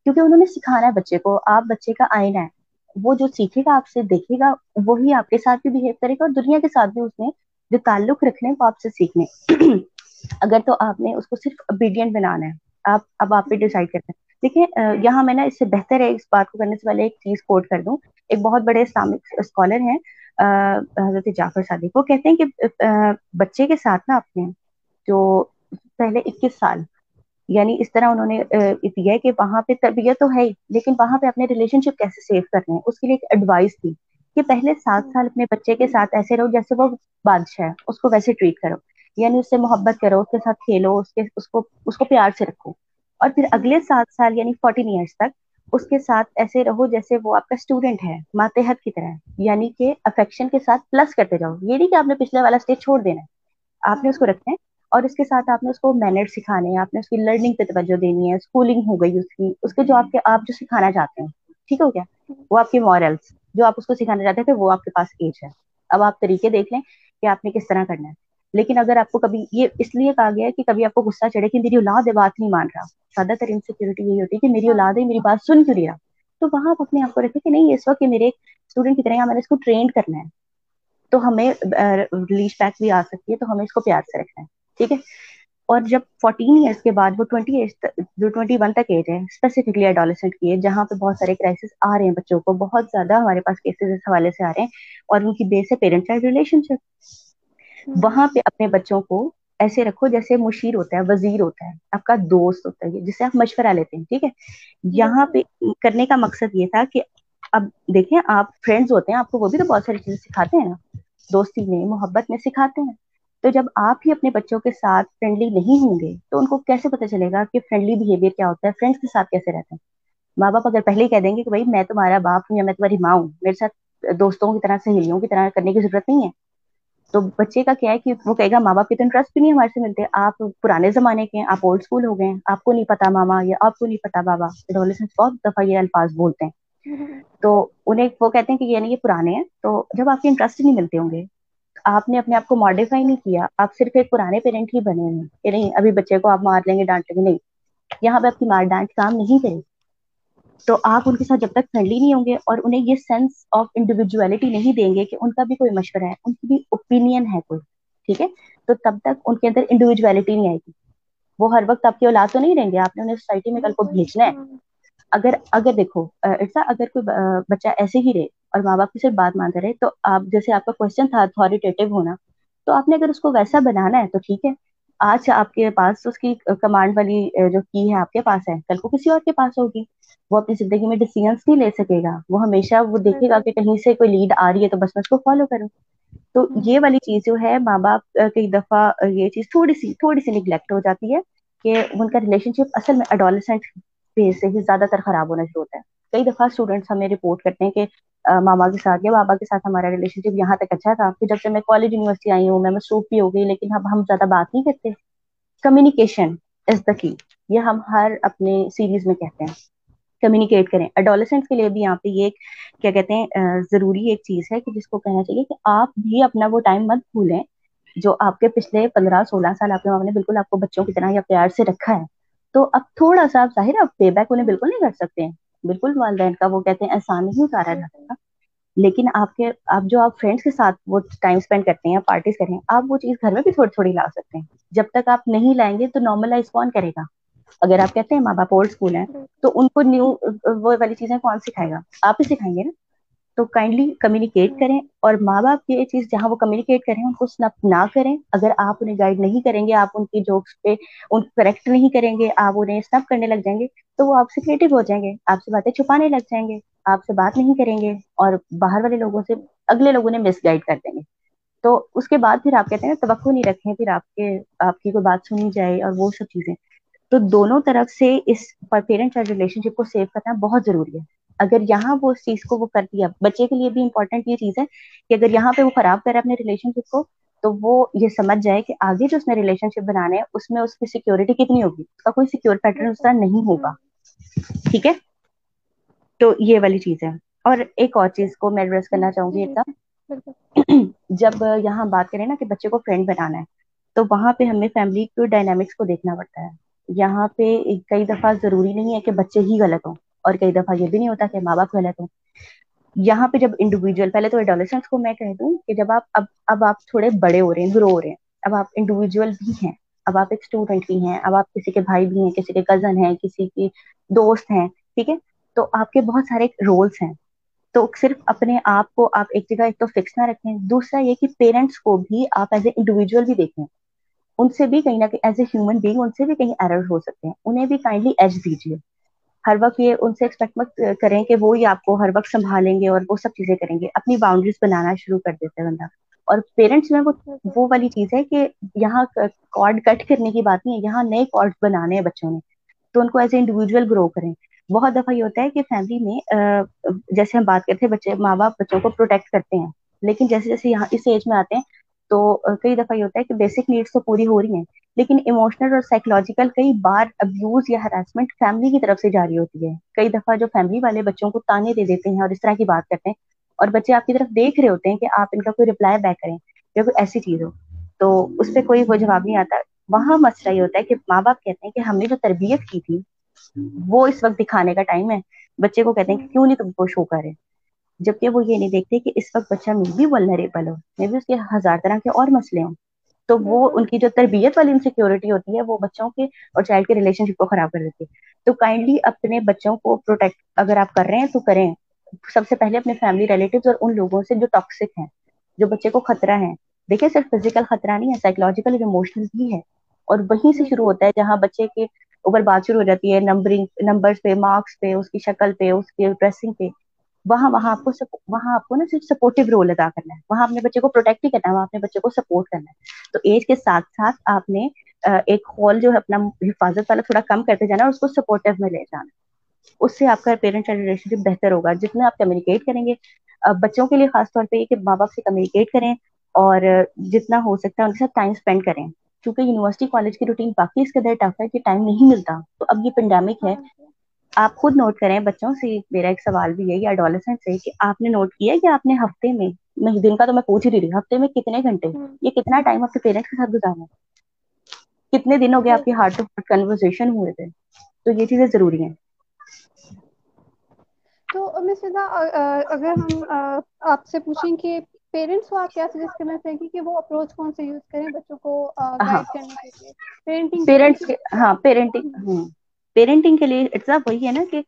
کیونکہ انہوں نے سکھانا ہے بچے کو، آپ بچے کا آئینہ ہے۔ وہ جو سیکھے گا، آپ سے دیکھے گا، وہی آپ کے ساتھ بھی بہیو کرے گا اور دنیا کے ساتھ بھی اس نے جو تعلق رکھنے وہ آپ سے سیکھنے اگر تو آپ نے اس کو صرف ابیڈینٹ بنانا ہے۔ آپ، اب آپ پہ ڈیسائڈ کرتے ہیں۔ دیکھیں یہاں میں نا اس سے بہتر ہے، اس بات کو کرنے سے پہلے ایک چیز کوٹ کر دوں۔ ایک بہت بڑے اسلامک اسکالر ہیں حضرت جعفر صادق۔ وہ کہتے ہیں کہ بچے کے ساتھ نا اپنے، جو پہلے اکیس سال یعنی اس طرح انہوں نے دیا کہ وہاں پہ تربیت تو ہے ہی، لیکن وہاں پہ اپنے ریلیشن شپ کیسے سیو کرنے ہیں؟ اس کے لیے ایک ایڈوائس تھی کہ پہلے سات سال اپنے بچے کے ساتھ ایسے رہو جیسے وہ بادشاہ ہے، اس کو ویسے ٹریٹ کرو۔ یعنی اس سے محبت کرو، اس کے ساتھ کھیلو، اس کے، اس کو اس کو پیار سے رکھو۔ اور پھر اگلے سات سال یعنی فورٹین ایئرس تک اس کے ساتھ ایسے رہو جیسے وہ آپ کا اسٹوڈنٹ ہے، ماتحت کی طرح یعنی کہ افیکشن کے ساتھ پلس کرتے جاؤ۔ یہ نہیں کہ آپ نے پچھلے والا اسٹیج چھوڑ دینا ہے۔ آپ نے اس کو رکھنا ہے اور اس کے ساتھ آپ نے اس کو مینر سکھانے ہیں، آپ نے اس کی لرننگ پہ توجہ دینی ہے اسکولنگ ہو گئی اس کی، اس کے جو آپ کے، آپ جو سکھانا چاہتے ہیں۔ ٹھیک ہو گیا؟ وہ آپ کی مورلس جو آپ اس کو سکھانا چاہتے تھے وہ آپ کے پاس ایج ہے۔ اب آپ طریقے دیکھ لیں کہ آپ نے کس طرح کرنا ہے۔ لیکن اگر آپ کو کبھی یہ اس لیے کہا گیا ہے کہ کبھی آپ کو غصہ چڑھے کہ میری اولاد ہے بات نہیں مان رہا، زیادہ تر انسیکیورٹی یہی ہوتی ہے کہ میری اولاد ہے میری بات سن کیوں نہیں رہا؟ تو وہاں آپ اپنے آپ کو رکھیں کہ نہیں، اس وقت میرے اسٹوڈنٹ کی طرح میں نے اس کو ٹرینڈ کرنا ہے۔ تو ہمیں ریلیز پیک بھی آ سکتی ہے، تو ہمیں اس کو پیار سے رکھنا ہے، ٹھیک ہے؟ اور جب فورٹین ایئرس کے بعد، وہ ٹوئنٹی ایئرس جو ٹوئنٹی ون تک ایج ہے اسپیسیفکلی ایڈالسنٹ کی ہے جہاں پہ بہت سارے کرائسس آ رہے ہیں بچوں کو، بہت زیادہ ہمارے پاس کیسز اس حوالے سے آ رہے ہیں اور ان کی بیس ہے پیرنٹ چائلڈ ریلیشن شپ وہاں پہ اپنے بچوں کو ایسے رکھو جیسے مشیر ہوتا ہے، وزیر ہوتا ہے، آپ کا دوست ہوتا ہے، جسے آپ مشورہ لیتے ہیں، ٹھیک ہے؟ یہاں پہ کرنے کا مقصد یہ تھا کہ اب دیکھیں، آپ فرینڈز ہوتے ہیں، آپ کو وہ بھی تو بہت ساری چیزیں سکھاتے ہیں نا۔ دوستی میں، محبت میں سکھاتے ہیں۔ تو جب آپ ہی اپنے بچوں کے ساتھ فرینڈلی نہیں ہوں گے، تو ان کو کیسے پتا چلے گا کہ فرینڈلی بہیویئر کیا ہوتا ہے؟ فرینڈس کے ساتھ کیسے رہتے ہیں؟ ماں باپ اگر پہلے ہی کہہ دیں گے کہ بھائی میں تمہارا باپ ہوں یا میں تمہاری ماں ہوں، میرے ساتھ دوستوں کی طرح، سہیلیوں کی طرح کرنے کی ضرورت نہیں ہے۔ تو بچے کا کیا ہے کہ وہ کہے گا، ماں باپ کی تو انٹرسٹ بھی نہیں ہمارے سے ملتے. آپ پرانے زمانے کے ہیں، آپ اولڈ اسکول ہو گئے آپ کو نہیں پتا ماما یا آپ کو نہیں پتا بابا. بہت دفعہ یہ الفاظ بولتے ہیں. تو انہیں وہ کہتے ہیں کہ یعنی یہ پرانے ہیں. تو جب آپ کے انٹرسٹ نہیں ملتے ہوں گے، آپ نے اپنے آپ کو ماڈیفائی نہیں کیا. آپ صرف ایک پرانے پیرنٹ ہی بنے ہیں. کہ نہیں، ابھی بچے کو آپ مار لیں گے، ڈانٹیں گے. نہیں. یہاں پہ آپ کی مار ڈانٹ کام نہیں کرے تو آپ ان کے ساتھ جب تک فرینڈلی نہیں ہوں گے اور انہیں یہ سینس آف انڈیویجویلٹی نہیں دیں گے کہ ان کا بھی کوئی مشورہ ہے، ان کی بھی اوپینین ہے کوئی، ٹھیک ہے؟ تو تب تک ان کے اندر انڈیویجویلٹی نہیں آئے گی۔ وہ ہر وقت آپ کی اولاد تو نہیں رہیں گے، آپ نے انہیں سوسائٹی میں کل کو بھیجنا ہے۔ اگر اگر دیکھو ارسا اگر کوئی بچہ ایسے ہی رہے اور ماں باپ کی صرف بات مانتے رہے تو آپ، جیسے آپ کا کوشچن تھا اتھارٹیو ہونا، تو آپ نے اگر اس کو ویسا بنانا ہے تو ٹھیک ہے۔ آج آپ کے پاس اس کی کمانڈ والی جو کی ہے آپ کے پاس ہے کل کو کسی اور کے پاس ہوگی۔ وہ اپنی زندگی میں ڈیسیزنس نہیں لے سکے گا۔ وہ ہمیشہ وہ دیکھے گا کہ کہیں سے کوئی لیڈ آ رہی ہے تو بس میں اس کو فالو کروں۔ تو یہ والی چیز جو ہے ماں باپ کئی دفعہ یہ چیز تھوڑی سی تھوڑی سی نگلیکٹ ہو جاتی ہے کہ ان کا ریلیشن شپ اصل میں اڈالسنٹ فیز سے ہی زیادہ تر خراب ہونا شروع ہوتا ہے۔ کئی دفعہ اسٹوڈینٹس ہمیں رپورٹ کرتے ہیں کہ ماما کے ساتھ یا بابا کے ساتھ ہمارا ریلیشن شپ یہاں تک اچھا تھا۔ پھر جب سے میں کالج یونیورسٹی آئی ہوں، میں مصروف بھی ہو گئی، لیکن اب ہم زیادہ بات نہیں کرتے۔ کمیونیکیشن از دا کی یہ ہم ہر اپنے سیریز میں کہتے ہیں۔ کمیونیکیٹ کریں۔ اڈولسنٹ کے لیے بھی یہاں پہ یہ کیا کہتے ہیں ضروری ایک چیز ہے کہ جس کو کہنا چاہیے کہ آپ بھی اپنا وہ ٹائم مت بھولیں جو آپ کے پچھلے پندرہ، سولہ سال آپ کے ماں نے بالکل آپ کو بچوں کی طرح یا پیار سے رکھا ہے۔ تو اب تھوڑا سا آپ ظاہر آپ پے بیک انہیں بالکل نہیں کر سکتے۔ ہیں بالکل والدین کا، وہ کہتے ہیں احسان نہیں اتارا جاتا لیکن آپ کے، آپ جو آپ فرینڈس کے ساتھ وہ ٹائم اسپینڈ کرتے ہیں پارٹیز کرتے ہیں، آپ وہ چیز گھر میں بھی تھوڑی تھوڑی لا سکتے ہیں۔ جب تک آپ نہیں لائیں گے تو نارملائز کون کرے گا؟ اگر آپ کہتے ہیں ماں باپ اولڈ اسکول ہیں، تو ان کو نیو وہ والی چیزیں کون سکھائے گا؟ آپ ہی سکھائیں گے نا؟ تو کائنڈلی کمیونیکیٹ کریں اور ماں باپ یہ چیز جہاں وہ کمیونیکیٹ کریں، ان کو سنپ نہ کریں۔ اگر آپ انہیں گائڈ نہیں کریں گے، آپ ان کی جوکس پہ ان کریکٹ نہیں کریں گے، آپ انہیں سنپ کرنے لگ جائیں گے، تو وہ آپ سے کریٹو ہو جائیں گے، آپ سے باتیں چھپانے لگ جائیں گے، آپ سے بات نہیں کریں گے اور باہر والے لوگوں سے اگلے لوگوں نے مس گائڈ کر دیں گے۔ تو اس کے بعد پھر آپ کہتے ہیں توقع نہیں رکھیں، پھر آپ کے، آپ کی کوئی بات سنی جائے اور وہ سب چیزیں۔ تو دونوں طرف سے اس پیرنٹ چائلڈ ریلیشن شپ کو سیو کرنا بہت ضروری ہے۔ اگر یہاں وہ اس چیز کو وہ کر دیا بچے کے لیے بھی امپورٹنٹ یہ چیز ہے کہ اگر یہاں پہ وہ خراب کرے اپنے ریلیشن شپ کو تو وہ یہ سمجھ جائے کہ آگے جو اس نے ریلیشن شپ بنانے ہیں اس میں اس کی سیکورٹی کتنی ہوگی؟ اس کا کوئی سیکور پیٹرن اس کا نہیں ہوگا۔ ٹھیک ہے؟ تو یہ والی چیز ہے۔ اور ایک اور چیز کو میں ایڈریس کرنا چاہوں گی جب یہاں بات کریں نا کہ بچے کو فرینڈ بنانا ہے تو وہاں پہ ہمیں فیملی کو ڈائنامکس کو دیکھنا پڑتا ہے۔ یہاں پہ کئی دفعہ ضروری نہیں ہے کہ بچے ہی غلط ہوں۔ اور کئی دفعہ یہ بھی نہیں ہوتا کہ ماں باپ غلط ہوں۔ یہاں پہ جب انڈیویجل پہلے تو ایڈولیسنس کو میں کہہ دوں کہ جب آپ، اب اب آپ تھوڑے بڑے ہو رہے ہیں گرو ہو رہے ہیں، اب آپ انڈیویجل بھی ہیں، اب آپ ایک اسٹوڈنٹ بھی ہیں، اب آپ کسی کے بھائی بھی ہیں، کسی کے کزن ہیں، کسی کی دوست ہیں، ٹھیک ہے؟ تو آپ کے بہت سارے رولس ہیں۔ تو صرف اپنے آپ کو آپ ایک جگہ ایک تو فکس نہ رکھیں۔ دوسرا یہ کہ پیرنٹس کو بھی آپ ایز اے انڈیویجل بھی دیکھیں۔ ان سے بھی کہیں نہ کہیں ایز اے ہیومن بینگ ان سے بھی کہیں ایرر ہو سکتے ہیں۔ انہیں بھی کائنڈلی ایج دیجیے۔ ہر وقت یہ ان سے ایکسپیکٹ مت کریں کہ وہ ہی آپ کو ہر وقت سنبھالیں گے اور وہ سب چیزیں کریں گے۔ اپنی باؤنڈریز بنانا شروع کر دیتے بندہ۔ اور پیرنٹس میں وہ وہ والی چیز ہے کہ یہاں کارڈ کٹ کرنے کی بات نہیں ہے، یہاں نئے کارڈ بنانے ہیں بچوں نے۔ تو ان کو ایز اے انڈیویجل گرو کریں۔ بہت دفعہ یہ ہوتا ہے کہ فیملی میں جیسے ہم بات کرتے ہیں، بچے ماں باپ بچوں کو پروٹیکٹ کرتے ہیں۔ لیکن جیسے جیسے یہاں اس ایج میں آتے ہیں، تو کئی دفعہ یہ ہوتا ہے کہ بیسک نیڈس تو پوری ہو رہی ہیں۔ لیکن ایموشنل اور سائیکولوجیکل کئی بار ابیوز یا ہراسمنٹ فیملی کی طرف سے جاری ہوتی ہے۔ کئی دفعہ جو فیملی والے بچوں کو تانے دے دیتے ہیں اور اس طرح کی بات کرتے ہیں اور بچے آپ کی طرف دیکھ رہے ہوتے ہیں کہ آپ ان کا کوئی رپلائی بیک کریں یا کوئی ایسی چیز ہو۔ تو اس پہ کوئی وہ جواب نہیں آتا۔ وہاں مسئلہ یہ ہوتا ہے کہ ماں باپ کہتے ہیں کہ ہم نے جو تربیت کی تھی، وہ اس وقت دکھانے کا ٹائم ہے۔ بچے کو کہتے ہیں کہ کیوں نہیں تم کو شو کرے جبکہ وہ یہ نہیں دیکھتے کہ اس وقت بچہ میں بھی ولنریبل ہو میں بھی اس کے ہزار طرح کے اور مسئلے ہوں۔ تو وہ ان کی جو تربیت والی انسیکیورٹی ہوتی ہے، وہ بچوں کے اور چائلڈ کے ریلیشن شپ کو خراب کر دیتی ہے۔ تو کائنڈلی اپنے بچوں کو پروٹیکٹ اگر آپ کر رہے ہیں تو کریں۔ سب سے پہلے اپنے فیملی ریلیٹیوز اور ان لوگوں سے جو ٹاکسک ہیں، جو بچے کو خطرہ ہے دیکھیں، صرف فزیکل خطرہ نہیں ہے سائیکولوجیکل اور اموشنل بھی ہے۔ اور وہیں سے شروع ہوتا ہے جہاں بچے کے اوپر بات شروع ہو جاتی ہے نمبرنگ نمبر پہ مارکس پہ، اس کی شکل پہ، اس کے ڈریسنگ پہ۔ وہاں وہاں آپ کو وہاں آپ کو نا صرف سپورٹو رول ادا کرنا ہے۔ وہاں اپنے بچے کو پروٹیکٹ ہی کرنا ہے، وہاں اپنے بچے کو سپورٹ کرنا ہے۔ تو ایج کے ساتھ ساتھ آپ نے ایک ہال جو ہے اپنا حفاظت والا تھوڑا کم کرتے جانا اور اس کو سپورٹو میں لے جانا۔ اس سے آپ کا پیرنٹ ریلیشن شپ بہتر ہوگا۔ جتنا آپ کمیونیکیٹ کریں گے بچوں کے لیے خاص طور پہ یہ کہ ماں باپ سے کمیونیکیٹ کریں اور جتنا ہو سکتا ہے ان کے ساتھ ٹائم اسپینڈ کریں۔ کیونکہ یونیورسٹی کالج کی روٹین باقی اس کے در ٹف ہے کہ ٹائم نہیں ملتا۔ تو اب یہ پینڈیمک ہے۔ آپ خود نوٹ کریں بچوں سے میرا ایک سوال بھی ہے یا اڈالسنٹ سے کہ آپ نے نوٹ کیا کہ آپ نے ہفتے میں؟ دن کا تو میں پوچھ ہی رہی ہوں ہفتے میں کتنے گھنٹے؟ یہ کتنا ٹائم آپ کے پیرنٹس کے ساتھ گزارا کتنے دن ہو گیا آپ کی ہارٹ ٹو ہارٹ کنورسن ہوئے تھے؟ تو یہ چیزیں ضروری ہیں۔ تو مس فضا اگر ہم آپ سے پوچھیں کہ پیرنٹس کو آپ کیا سجیسٹ کرنا چاہیں گے کہ وہ اپروچ کون سے یوز کریں بچوں کو ہاں۔ گائڈ کرنے کے لیے؟ کے لیے پیرنٹس کے ہاں پیرنٹنگ پیرنٹنگ کے لیے اتنا وہی ہے نا کہ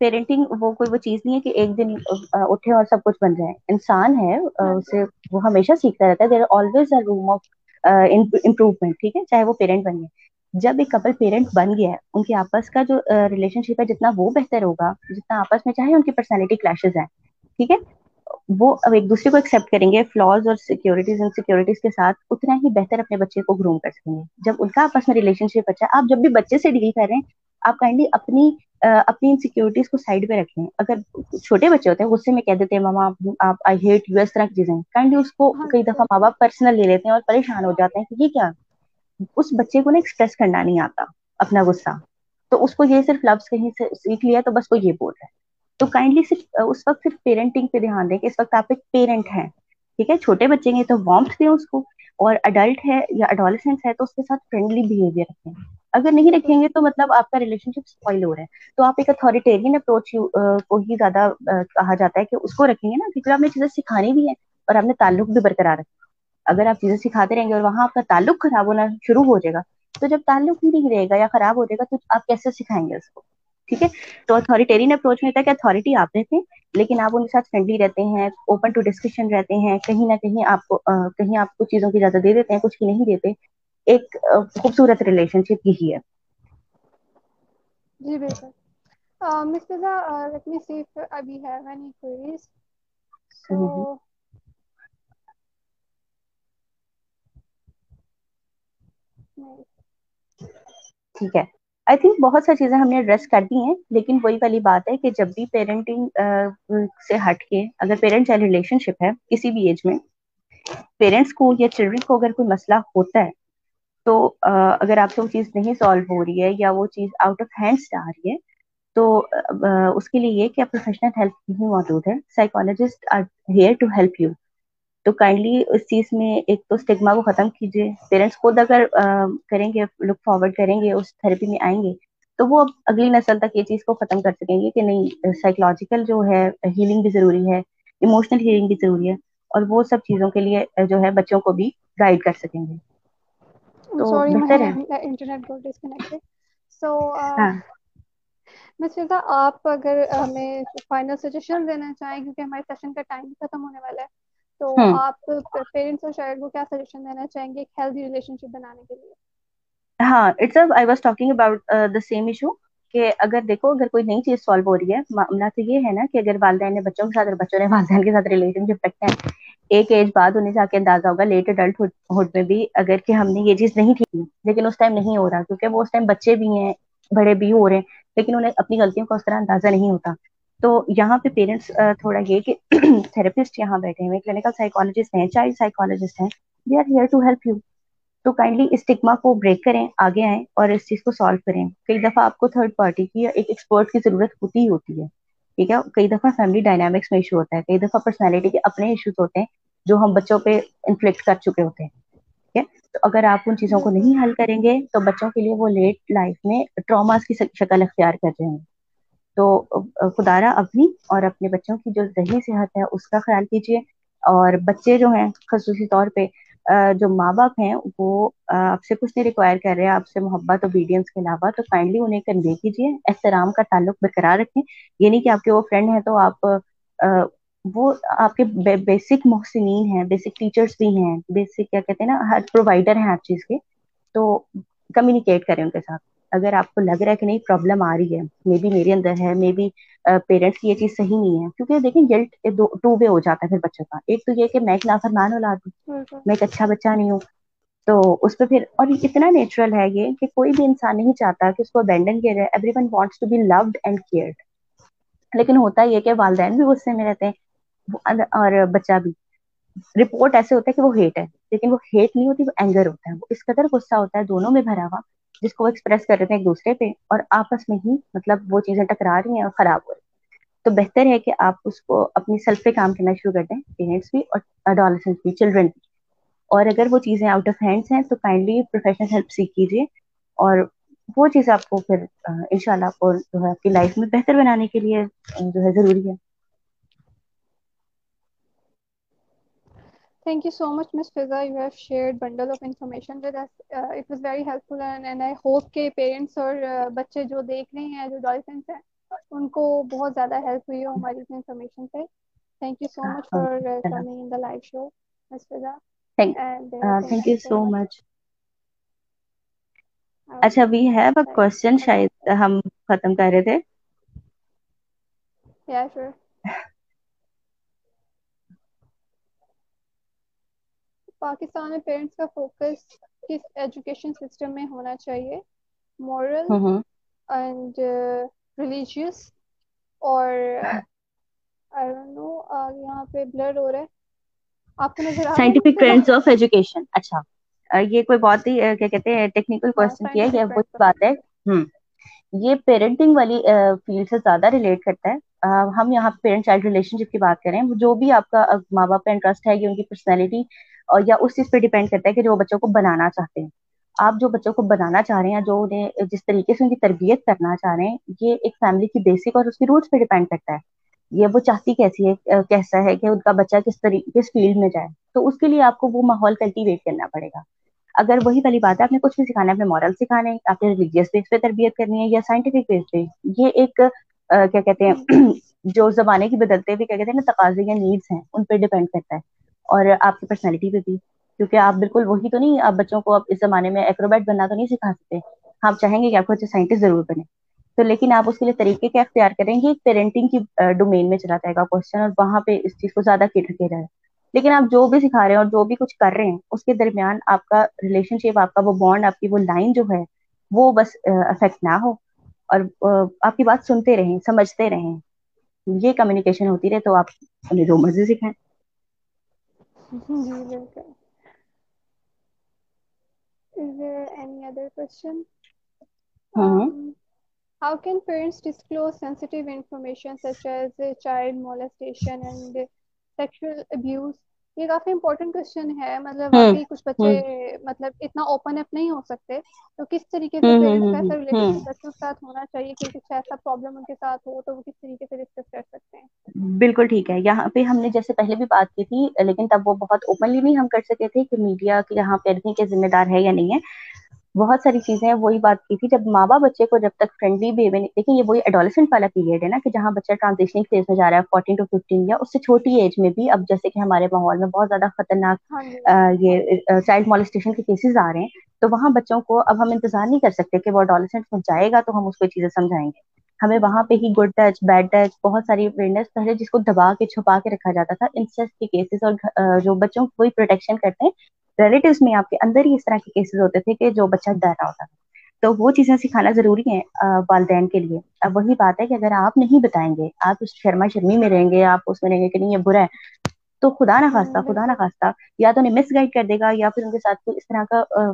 پیرنٹنگ وہ کوئی وہ چیز نہیں ہے کہ ایک دن اٹھے اور سب کچھ بن جائے۔ انسان ہے ہاں اسے وہ ہمیشہ سیکھتا رہتا ہے۔ There always a room of improvement ٹھیک ہے؟ چاہے وہ پیرنٹ بنے جب ایک کپل پیرنٹ بن گیا ہے ان کے آپس کا جو ریلیشن شپ ہے جتنا وہ بہتر ہوگا جتنا آپس میں چاہے ان کی پرسنالٹی کلاشز ہیں ٹھیک ہے؟ وہ اب ایک دوسرے کو ایکسپٹ کریں گے فلاز اور سیکورٹیز انسیکورٹیز کے ساتھ اتنا ہی بہتر اپنے بچے کو گروم کر سکیں گے۔ جب ان کا آپس میں ریلیشن شپ اچھا آپ جب بھی بچے سے ڈیل کر رہے ہیں آپ کائنڈلی اپنی اپنی انسیکورٹیز کو سائڈ پہ رکھیں۔ اگر چھوٹے بچے ہوتے ہیں غصے میں کہ دیتے ہیں ماما آپ آئی ہیٹ یو اس طرح کی چیزیں۔ کائنڈلی اس کو ہاں کئی دفعہ ماں باپ پرسنل لے لیتے ہیں اور پریشان ہو جاتے ہیں کہ یہ کیا؟ اس بچے کو نا ایکسپریس کرنا نہیں آتا اپنا غصہ۔ تو اس کو یہ صرف لفظ کہیں سے سیکھ لیا تو بس وہ یہ بول رہا ہے۔ تو کائنڈلی صرف اس وقت صرف پیرنٹنگ پہ دھیان دیں کہ اس وقت آپ ایک پیرنٹ ہیں۔ ٹھیک ہے؟ چھوٹے بچے ہیں تو وارمتھ دیں اس کو۔ اور اڈلٹ ہے یا اڈالسنس ہے تو اس کے ساتھ فرینڈلی بہیویئر رکھیں۔ اگر نہیں رکھیں گے تو مطلب آپ کا ریلیشن شپ اسپائل ہو رہا ہے۔ تو آپ ایک اتورٹیرین اپروچ کو ہی زیادہ کہا جاتا ہے کہ اس کو رکھیں گے نا، کیونکہ آپ نے چیزیں سکھانی بھی ہے اور آپ نے تعلق بھی برقرار رکھا۔ اگر آپ چیزیں سکھاتے رہیں گے اور وہاں آپ کا تعلق خراب ہونا شروع ہو جائے گا، تو جب تعلق ہی نہیں رہے گا یا خراب ہو جائے گا تو آپ کیسے سکھائیں گے اس کو؟ ٹھیک ہے؟ تو اتھارٹیرین اپروچ میں ہوتا ہے کہ اتھارٹی آپ رہتے ہیں لیکن آپ ان کے ساتھ فرینڈلی رہتے ہیں اوپن ٹو ڈسکشن رہتے ہیں، کہیں نہ کہیں آپ کو کہیں آپ کچھ چیزوں کی اجازت دے دیتے ہیں، کچھ کی نہیں دیتے۔ ایک خوبصورت ریلیشن شپ یہی ہے۔ جی بالکل۔ Miss Fiza let me see if ابھی ہیو اینی کوئریز سو نہیں ٹھیک ہے۔ آئی تھنک بہت ساری چیزیں ہم نے ایڈریس کر دی ہیں لیکن وہی والی بات ہے کہ جب بھی پیرنٹنگ سے ہٹ کے اگر پیرنٹ چائلڈ ریلیشن شپ ہے کسی بھی ایج میں پیرنٹس کو یا چلڈرن کو اگر کوئی مسئلہ ہوتا ہے تو اگر آپ سے وہ چیز نہیں سالو ہو رہی ہے یا وہ چیز آؤٹ آف ہینڈس جا رہی ہے، تو اس کے لیے یہ کہ پروفیشنل ہیلپ نہیں موجود ہے۔ Psychologist are here to help you تو کائنڈلی اس چیز میں ایک تو اسٹگما کو ختم کیجیے۔ پیرنٹس خود اگر کریں گے لک فارورڈ کریں گے، اس تھراپی میں آئیں گے، تو وہ اب اگلی نسل تک یہ چیز کو ختم کر سکیں گے کہ نہیں سائیکولوجیکل جو ہے ہیلنگ بھی ضروری ہے ایموشنل ہیلنگ بھی ضروری ہے اور وہ سب چیزوں کے لیے، جو ہے، بچوں کو بھی گائڈ کر سکیں گے۔ مس فضا آپ اگر ہمیں فائنل سجیشن دینا چاہیں کیونکہ ہمارے سیشن کا ٹائم ختم ہونے والا ہے تو آپ پیرنٹس اور شاعر کو کیا سجیشن دینا چاہیں گے ایک ہیلدی ریلیشن شپ بنانے کے لیے؟ ہاں it's I was talking about the same issue کہ اگر دیکھو، اگر کوئی نئی چیز سالو ہو رہی ہے، معاملہ تو یہ ہے نا کہ اگر والدین نے بچوں کے ساتھ اور بچوں نے والدین کے ساتھ ریلیشن شپ رکھتے ہیں، ایک ایج بعد انہیں جا کے اندازہ ہوگا لیٹ اڈلٹ ہوڈ میں بھی اگر کہ ہم نے یہ چیز نہیں ٹھیک لیکن اس ٹائم نہیں ہو رہا، کیونکہ وہ اس ٹائم بچے بھی ہیں، بڑے بھی ہو رہے ہیں، لیکن انہیں اپنی غلطیوں کا اس طرح اندازہ نہیں ہوتا۔ تو یہاں پہ پیرنٹس تھوڑا یہ کہ تھراپسٹ یہاں بیٹھے ہوئے کلینکل سائیکالوجسٹ ہیں چائلڈ سائیکالوجسٹ ہیں they are here to help you تو کائنڈلی اسٹگما کو بریک کریں، آگے آئیں اور اس چیز کو سالو کریں۔ کئی دفعہ آپ کو تھرڈ پارٹی کی یا ایک ایکسپرٹ کی ضرورت ہوتی ہی ہوتی ہے، ٹھیک ہے؟ کئی دفعہ فیملی ڈائنامکس میں ایشو ہوتا ہے، کئی دفعہ پرسنالٹی کے اپنے ایشوز ہوتے ہیں جو ہم بچوں پہ انفلیکٹ کر چکے ہوتے ہیں، ٹھیک ہے؟ تو اگر آپ ان چیزوں کو نہیں حل کریں گے تو بچوں کے لیے وہ لیٹ لائف میں ٹراماز کی شکل اختیار کر رہے ہیں۔ تو خدا را اپنی اور اپنے بچوں کی جو ذہنی صحت ہے اس کا خیال کیجیے اور بچے جو ہیں خصوصی طور پہ جو ماں باپ ہیں، وہ آپ سے کچھ نہیں ریکوائر کر رہے ہیں آپ سے محبت اوبیڈینس کے علاوہ، تو کائنڈلی انہیں کنوے کیجیے احترام کا تعلق برقرار رکھیں۔ یہ نہیں کہ آپ کے وہ فرینڈ ہیں، تو آپ وہ آپ کے بیسک محسنین ہیں بیسک ٹیچرس بھی ہیں بیسک کیا کہتے ہیں نا، ہر پرووائڈر ہیں ہر چیز کے، تو کمیونیکیٹ کریں ان کے ساتھ۔ اگر آپ کو لگ رہا ہے کہ نہیں پرابلم آ رہی ہے۔ مے بی میرے اندر ہے مے بی پیرنٹس کی یہ چیز صحیح نہیں ہے۔ کیونکہ دیکھیں گلٹ ٹو وے ہو جاتا ہے پھر بچوں کا۔ ایک تو یہ کہ میں ایک نافرمان اولاد ہوں میں ایک اچھا بچہ نہیں ہوں۔ تو اس پہ پھر اور اتنا نیچرل ہے یہ کہ کوئی بھی انسان نہیں چاہتا کہ اس کو ابینڈن کیا جائے۔ Everyone wants to be loved and cared لیکن ہوتا یہ کہ والدین بھی غصے میں رہتے ہیں اور بچہ بھی۔ رپورٹ ایسے ہوتا ہے کہ وہ ہیٹ ہے لیکن وہ ہیٹ نہیں ہوتی وہ اینگر ہوتا ہے۔ وہ اس قدر غصہ ہوتا ہے دونوں میں بھرا ہوا۔ جس کو وہ ایکسپریس کر رہے تھے ایک دوسرے پہ اور آپس میں ہی مطلب وہ چیزیں ٹکرا رہی ہیں اور خراب ہو رہی ہیں۔ تو بہتر ہے کہ آپ اس کو اپنی سیلف پہ کام کرنا شروع کر دیں پیرنٹس بھی اور اڈالسنس بھی چلڈرن بھی۔ اور اگر وہ چیزیں آؤٹ آف ہینڈس ہیں تو کائنڈلی پروفیشنل ہیلپ سیکھ کیجیے اور وہ چیز آپ کو پھر ان شاء اللہ آپ کو جو ہے آپ کی لائف میں بہتر بنانے کے لیے جو ہے ضروری ہے۔ Thank you so much, Ms. Fiza. You have shared bundle of information with us. Uh, it was very helpful and, and I hope کہ parents اور uh, بچے جو دیکھ رہے ہیں جو ڈالفنس ہیں ان کو بہت زیادہ ہیلپ ہوئی ہو ہماری اس انفارمیشن سے thank you so much for coming in the live show Ms. Fiza. Thank you so much. اچھا وی ہیو اے کوشچن شاید ہم ختم کر رہے تھے yeah sure پاکستان میں پیرنٹس کا فوکس کس ایجوکیشن سسٹم میں ہونا چاہیے؟ مورل اینڈ ریلیجیس اور یہاں پہ بلر ہو رہا ہے۔ اچھا۔ یہ پیرنٹنگ ہاں، والی فیلڈ سے زیادہ ریلیٹ کرتا ہے۔ ہم یہاں پیرنٹ چائلڈ ریلیشن شپ کی بات کریں جو بھی آپ کا ماں باپ کا انٹرسٹ ہے ان کی پرسنالٹی اور یا اس چیز پہ ڈیپینڈ کرتا ہے کہ جو بچوں کو بنانا چاہتے ہیں۔ آپ جو بچوں کو بنانا چاہ رہے ہیں جو انہیں جس طریقے سے ان کی تربیت کرنا چاہ رہے ہیں، یہ ایک فیملی کی بیسک اور اس کی روٹس پہ ڈیپینڈ کرتا ہے۔ یہ وہ چاہتی کیسی ہے کیسا ہے کہ ان کا بچہ کس طریقے کس فیلڈ میں جائے۔ تو اس کے لیے آپ کو وہ ماحول کلٹیویٹ کرنا پڑے گا۔ اگر وہی والی بات ہے، آپ نے کچھ بھی سکھانا ہے اپنے مورل سکھانے آپ نے ریلیجیس بیس پہ تربیت کرنی ہے یا سائنٹیفک بیس پہ۔ یہ ایک کیا کہتے ہیں، جو زمانے کی بدلتے ہوئے، کیا کہتے ہیں نا تقاضے یا نیڈس ہیں، ان پہ ڈیپینڈ کرتا ہے۔ اور آپ کی پرسنالٹی پہ بھی۔ کیونکہ آپ بالکل وہی تو نہیں، آپ بچوں کو آپ اس زمانے میں ایکروبیٹ بننا تو نہیں سکھا سکتے۔ آپ چاہیں گے کہ آپ کو اچھے سائنٹسٹ ضرور بنے۔ تو لیکن آپ اس کے لیے طریقے کیا اختیار کریں گے؟ پیرنٹنگ کی ڈومین میں چلا جائے گا کوشچن اور وہاں پہ اس چیز کو زیادہ کیٹر کیا جائے۔ لیکن آپ جو بھی سکھا رہے ہیں اور جو بھی کچھ کر رہے ہیں، اس کے درمیان آپ کا ریلیشن شپ آپ کا وہ بانڈ آپ کی وہ لائن جو ہے، وہ بس افیکٹ نہ ہو۔ اور آپ کی بات سنتے رہیں، سمجھتے رہیں۔ یہ کمیونیکیشن ہوتی رہے تو آپ انہیں جو مرضی سکھائیں۔ جی بالکل Is there any other question? Um, how can parents disclose sensitive information such یہ کافی امپورٹنٹ کوشچن ہے۔ مطلب واقعی کچھ بچے مطلب اتنا اوپن اپ نہیں ہو سکتے۔ تو کس طریقے سے پیرنٹس کا ایسا ریلیشن بچوں کے ساتھ ہونا چاہیے کہ کچھ ایسا پرابلم ان کے ساتھ ہو تو وہ کس طریقے سے ڈسکس کر سکتے ہیں؟ بالکل ٹھیک ہے۔ یہاں پہ ہم نے جیسے پہلے بھی بات کی تھی لیکن تب وہ بہت اوپنلی نہیں ہم کر سکے تھے کہ میڈیا یہاں پیرنٹنگ کے ذمہ دار ہے یا نہیں ہے۔ بہت ساری چیزیں ہیں وہی بات کی تھی۔ جب ماں باپ بچے کو جب تک فرینڈلی میں دیکھیں یہ وہی ایڈولیسنٹ والا پیریڈ ہے نا کہ جہاں بچہ ٹرانزیشننگ فیز میں جا رہا ہے فورٹین ٹو ففٹین یا اس سے چھوٹی ایج میں بھی اب جیسے کہ ہمارے ماحول میں بہت زیادہ خطرناک یہ چائلڈ مالسٹیشن کے کیسز آ رہے ہیں۔ تو وہاں بچوں کو اب ہم انتظار نہیں کر سکتے کہ وہ اڈالسنٹ میں جائے گا تو ہم اس کو چیزیں سمجھائیں گے۔ ہمیں وہاں پہ ہی گڈ ٹچ بیڈ ٹچ بہت ساری اویئرنیس پہلے جس کو دبا کے چھپا کے رکھا جاتا تھا انسیسٹ کے کیسز اور جو بچوں کو پروٹیکشن کرتے ہیں ریلیٹیوز میں آپ کے اندر ہی اس طرح کے کیسز ہوتے تھے کہ جو بچہ ڈر رہا ہوتا تھا۔ تو وہ چیزیں سکھانا ضروری ہے والدین کے لیے۔ اب وہی بات ہے کہ اگر آپ نہیں بتائیں گے آپ اس شرما شرمی میں رہیں گے آپ اس میں رہیں گے کہ نہیں یہ برا ہے۔ تو خدا نہ خواستہ خدا نہ خواستہ یا تو انہیں مس گائڈ کر دے گا یا پھر ان کے ساتھ کوئی اس طرح کا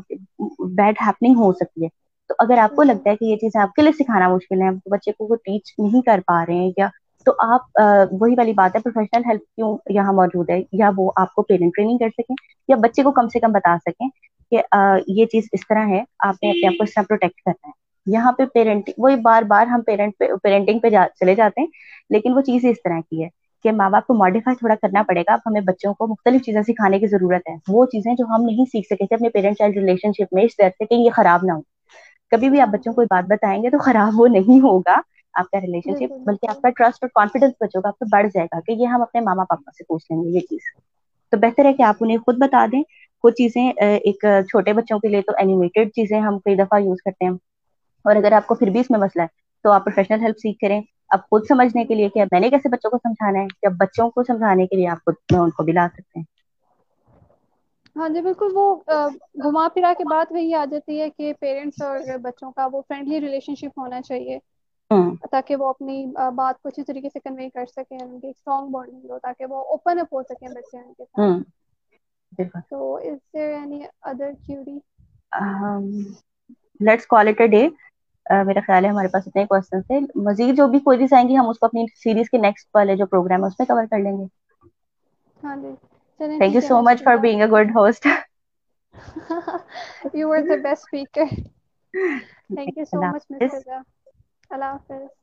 بیڈ ہیپنگ ہو سکتی ہے۔ تو اگر آپ کو لگتا ہے کہ یہ چیزیں آپ کے لیے سکھانا مشکل ہے بچے کو وہ ٹیچ نہیں کر پا رہے ہیں یا تو آپ وہی والی بات ہے پروفیشنل ہیلپ کیوں یہاں موجود ہے؟ یا وہ آپ کو پیرنٹ ٹریننگ کر سکیں، یا بچے کو کم سے کم بتا سکیں کہ یہ چیز اس طرح ہے، آپ نے اپنے آپ کو اس طرح پروٹیکٹ کرنا ہے۔ یہاں پہ پیرنٹ وہی بار بار ہم پیرنٹ پیرنٹنگ پہ چلے جاتے ہیں، لیکن وہ چیز اس طرح کی ہے کہ ماں باپ کو ماڈیفائی تھوڑا کرنا پڑے گا، اب ہمیں بچوں کو مختلف چیزیں سکھانے کی ضرورت ہے۔ وہ چیزیں جو ہم نہیں سیکھ سکے تھے اپنے پیرنٹ چائلڈ ریلیشن شپ میں، اس طرح سے کہ یہ خراب نہ ہو۔ کبھی بھی آپ بچوں کو بات بتائیں گے تو خراب وہ نہیں ہوگا۔ آپ کا ریلیشن شپ بلکہ آپ کا ٹرسٹ اور کانفیڈینس بچوں کا آپ کو بڑھ جائے گا کہ یہ ہم اپنے ماما پاپا سے پوچھ لیں گے یہ چیز۔ تو بہتر ہے کہ آپ انہیں خود بتا دیں۔ کچھ چیزیں ایک چھوٹے بچوں کے لیے تو اینیمیٹیڈ چیزیں ہم کئی دفعہ یوز کرتے ہیں۔ اور اگر آپ کو پھر بھی اس میں مسئلہ ہے تو آپ پروفیشنل ہیلپ سیکھ کریں۔ اب خود سمجھنے کے لیے کہ میں نے کیسے بچوں کو سمجھانا ہے؟ جب بچوں کو سمجھانے کے لیے آپ خود میں ان کو بھی لا سکتے ہیں۔ ہاں جی بالکل۔ وہ گھما پھرا کے بات وہی آ جاتی ہے کہ پیرنٹس اور بچوں کا وہ فرینڈلی ریلیشن شپ ہونا چاہیے۔ تاکہ وہ اپنی بات کو اچھی طریقے سے کنوے کر سکیں ان کی اسٹرانگ بانڈنگ ہو تاکہ وہ اوپن اپ ہو سکیں بچے ان کے ساتھ۔ بالکل تو is there any other query let's call it a day میرا خیال ہے ہمارے پاس اتنے کوشچن تھے۔ مزید جو بھی کوئریز آئیں گی ہم اس کو اپنی سیریز کے نیکسٹ والے جو پروگرام ہے اس میں کور کر لیں گے۔ ہاں جی۔ Thank you so much for being a good host you are the best speaker thank you so much mister اللہ حافظ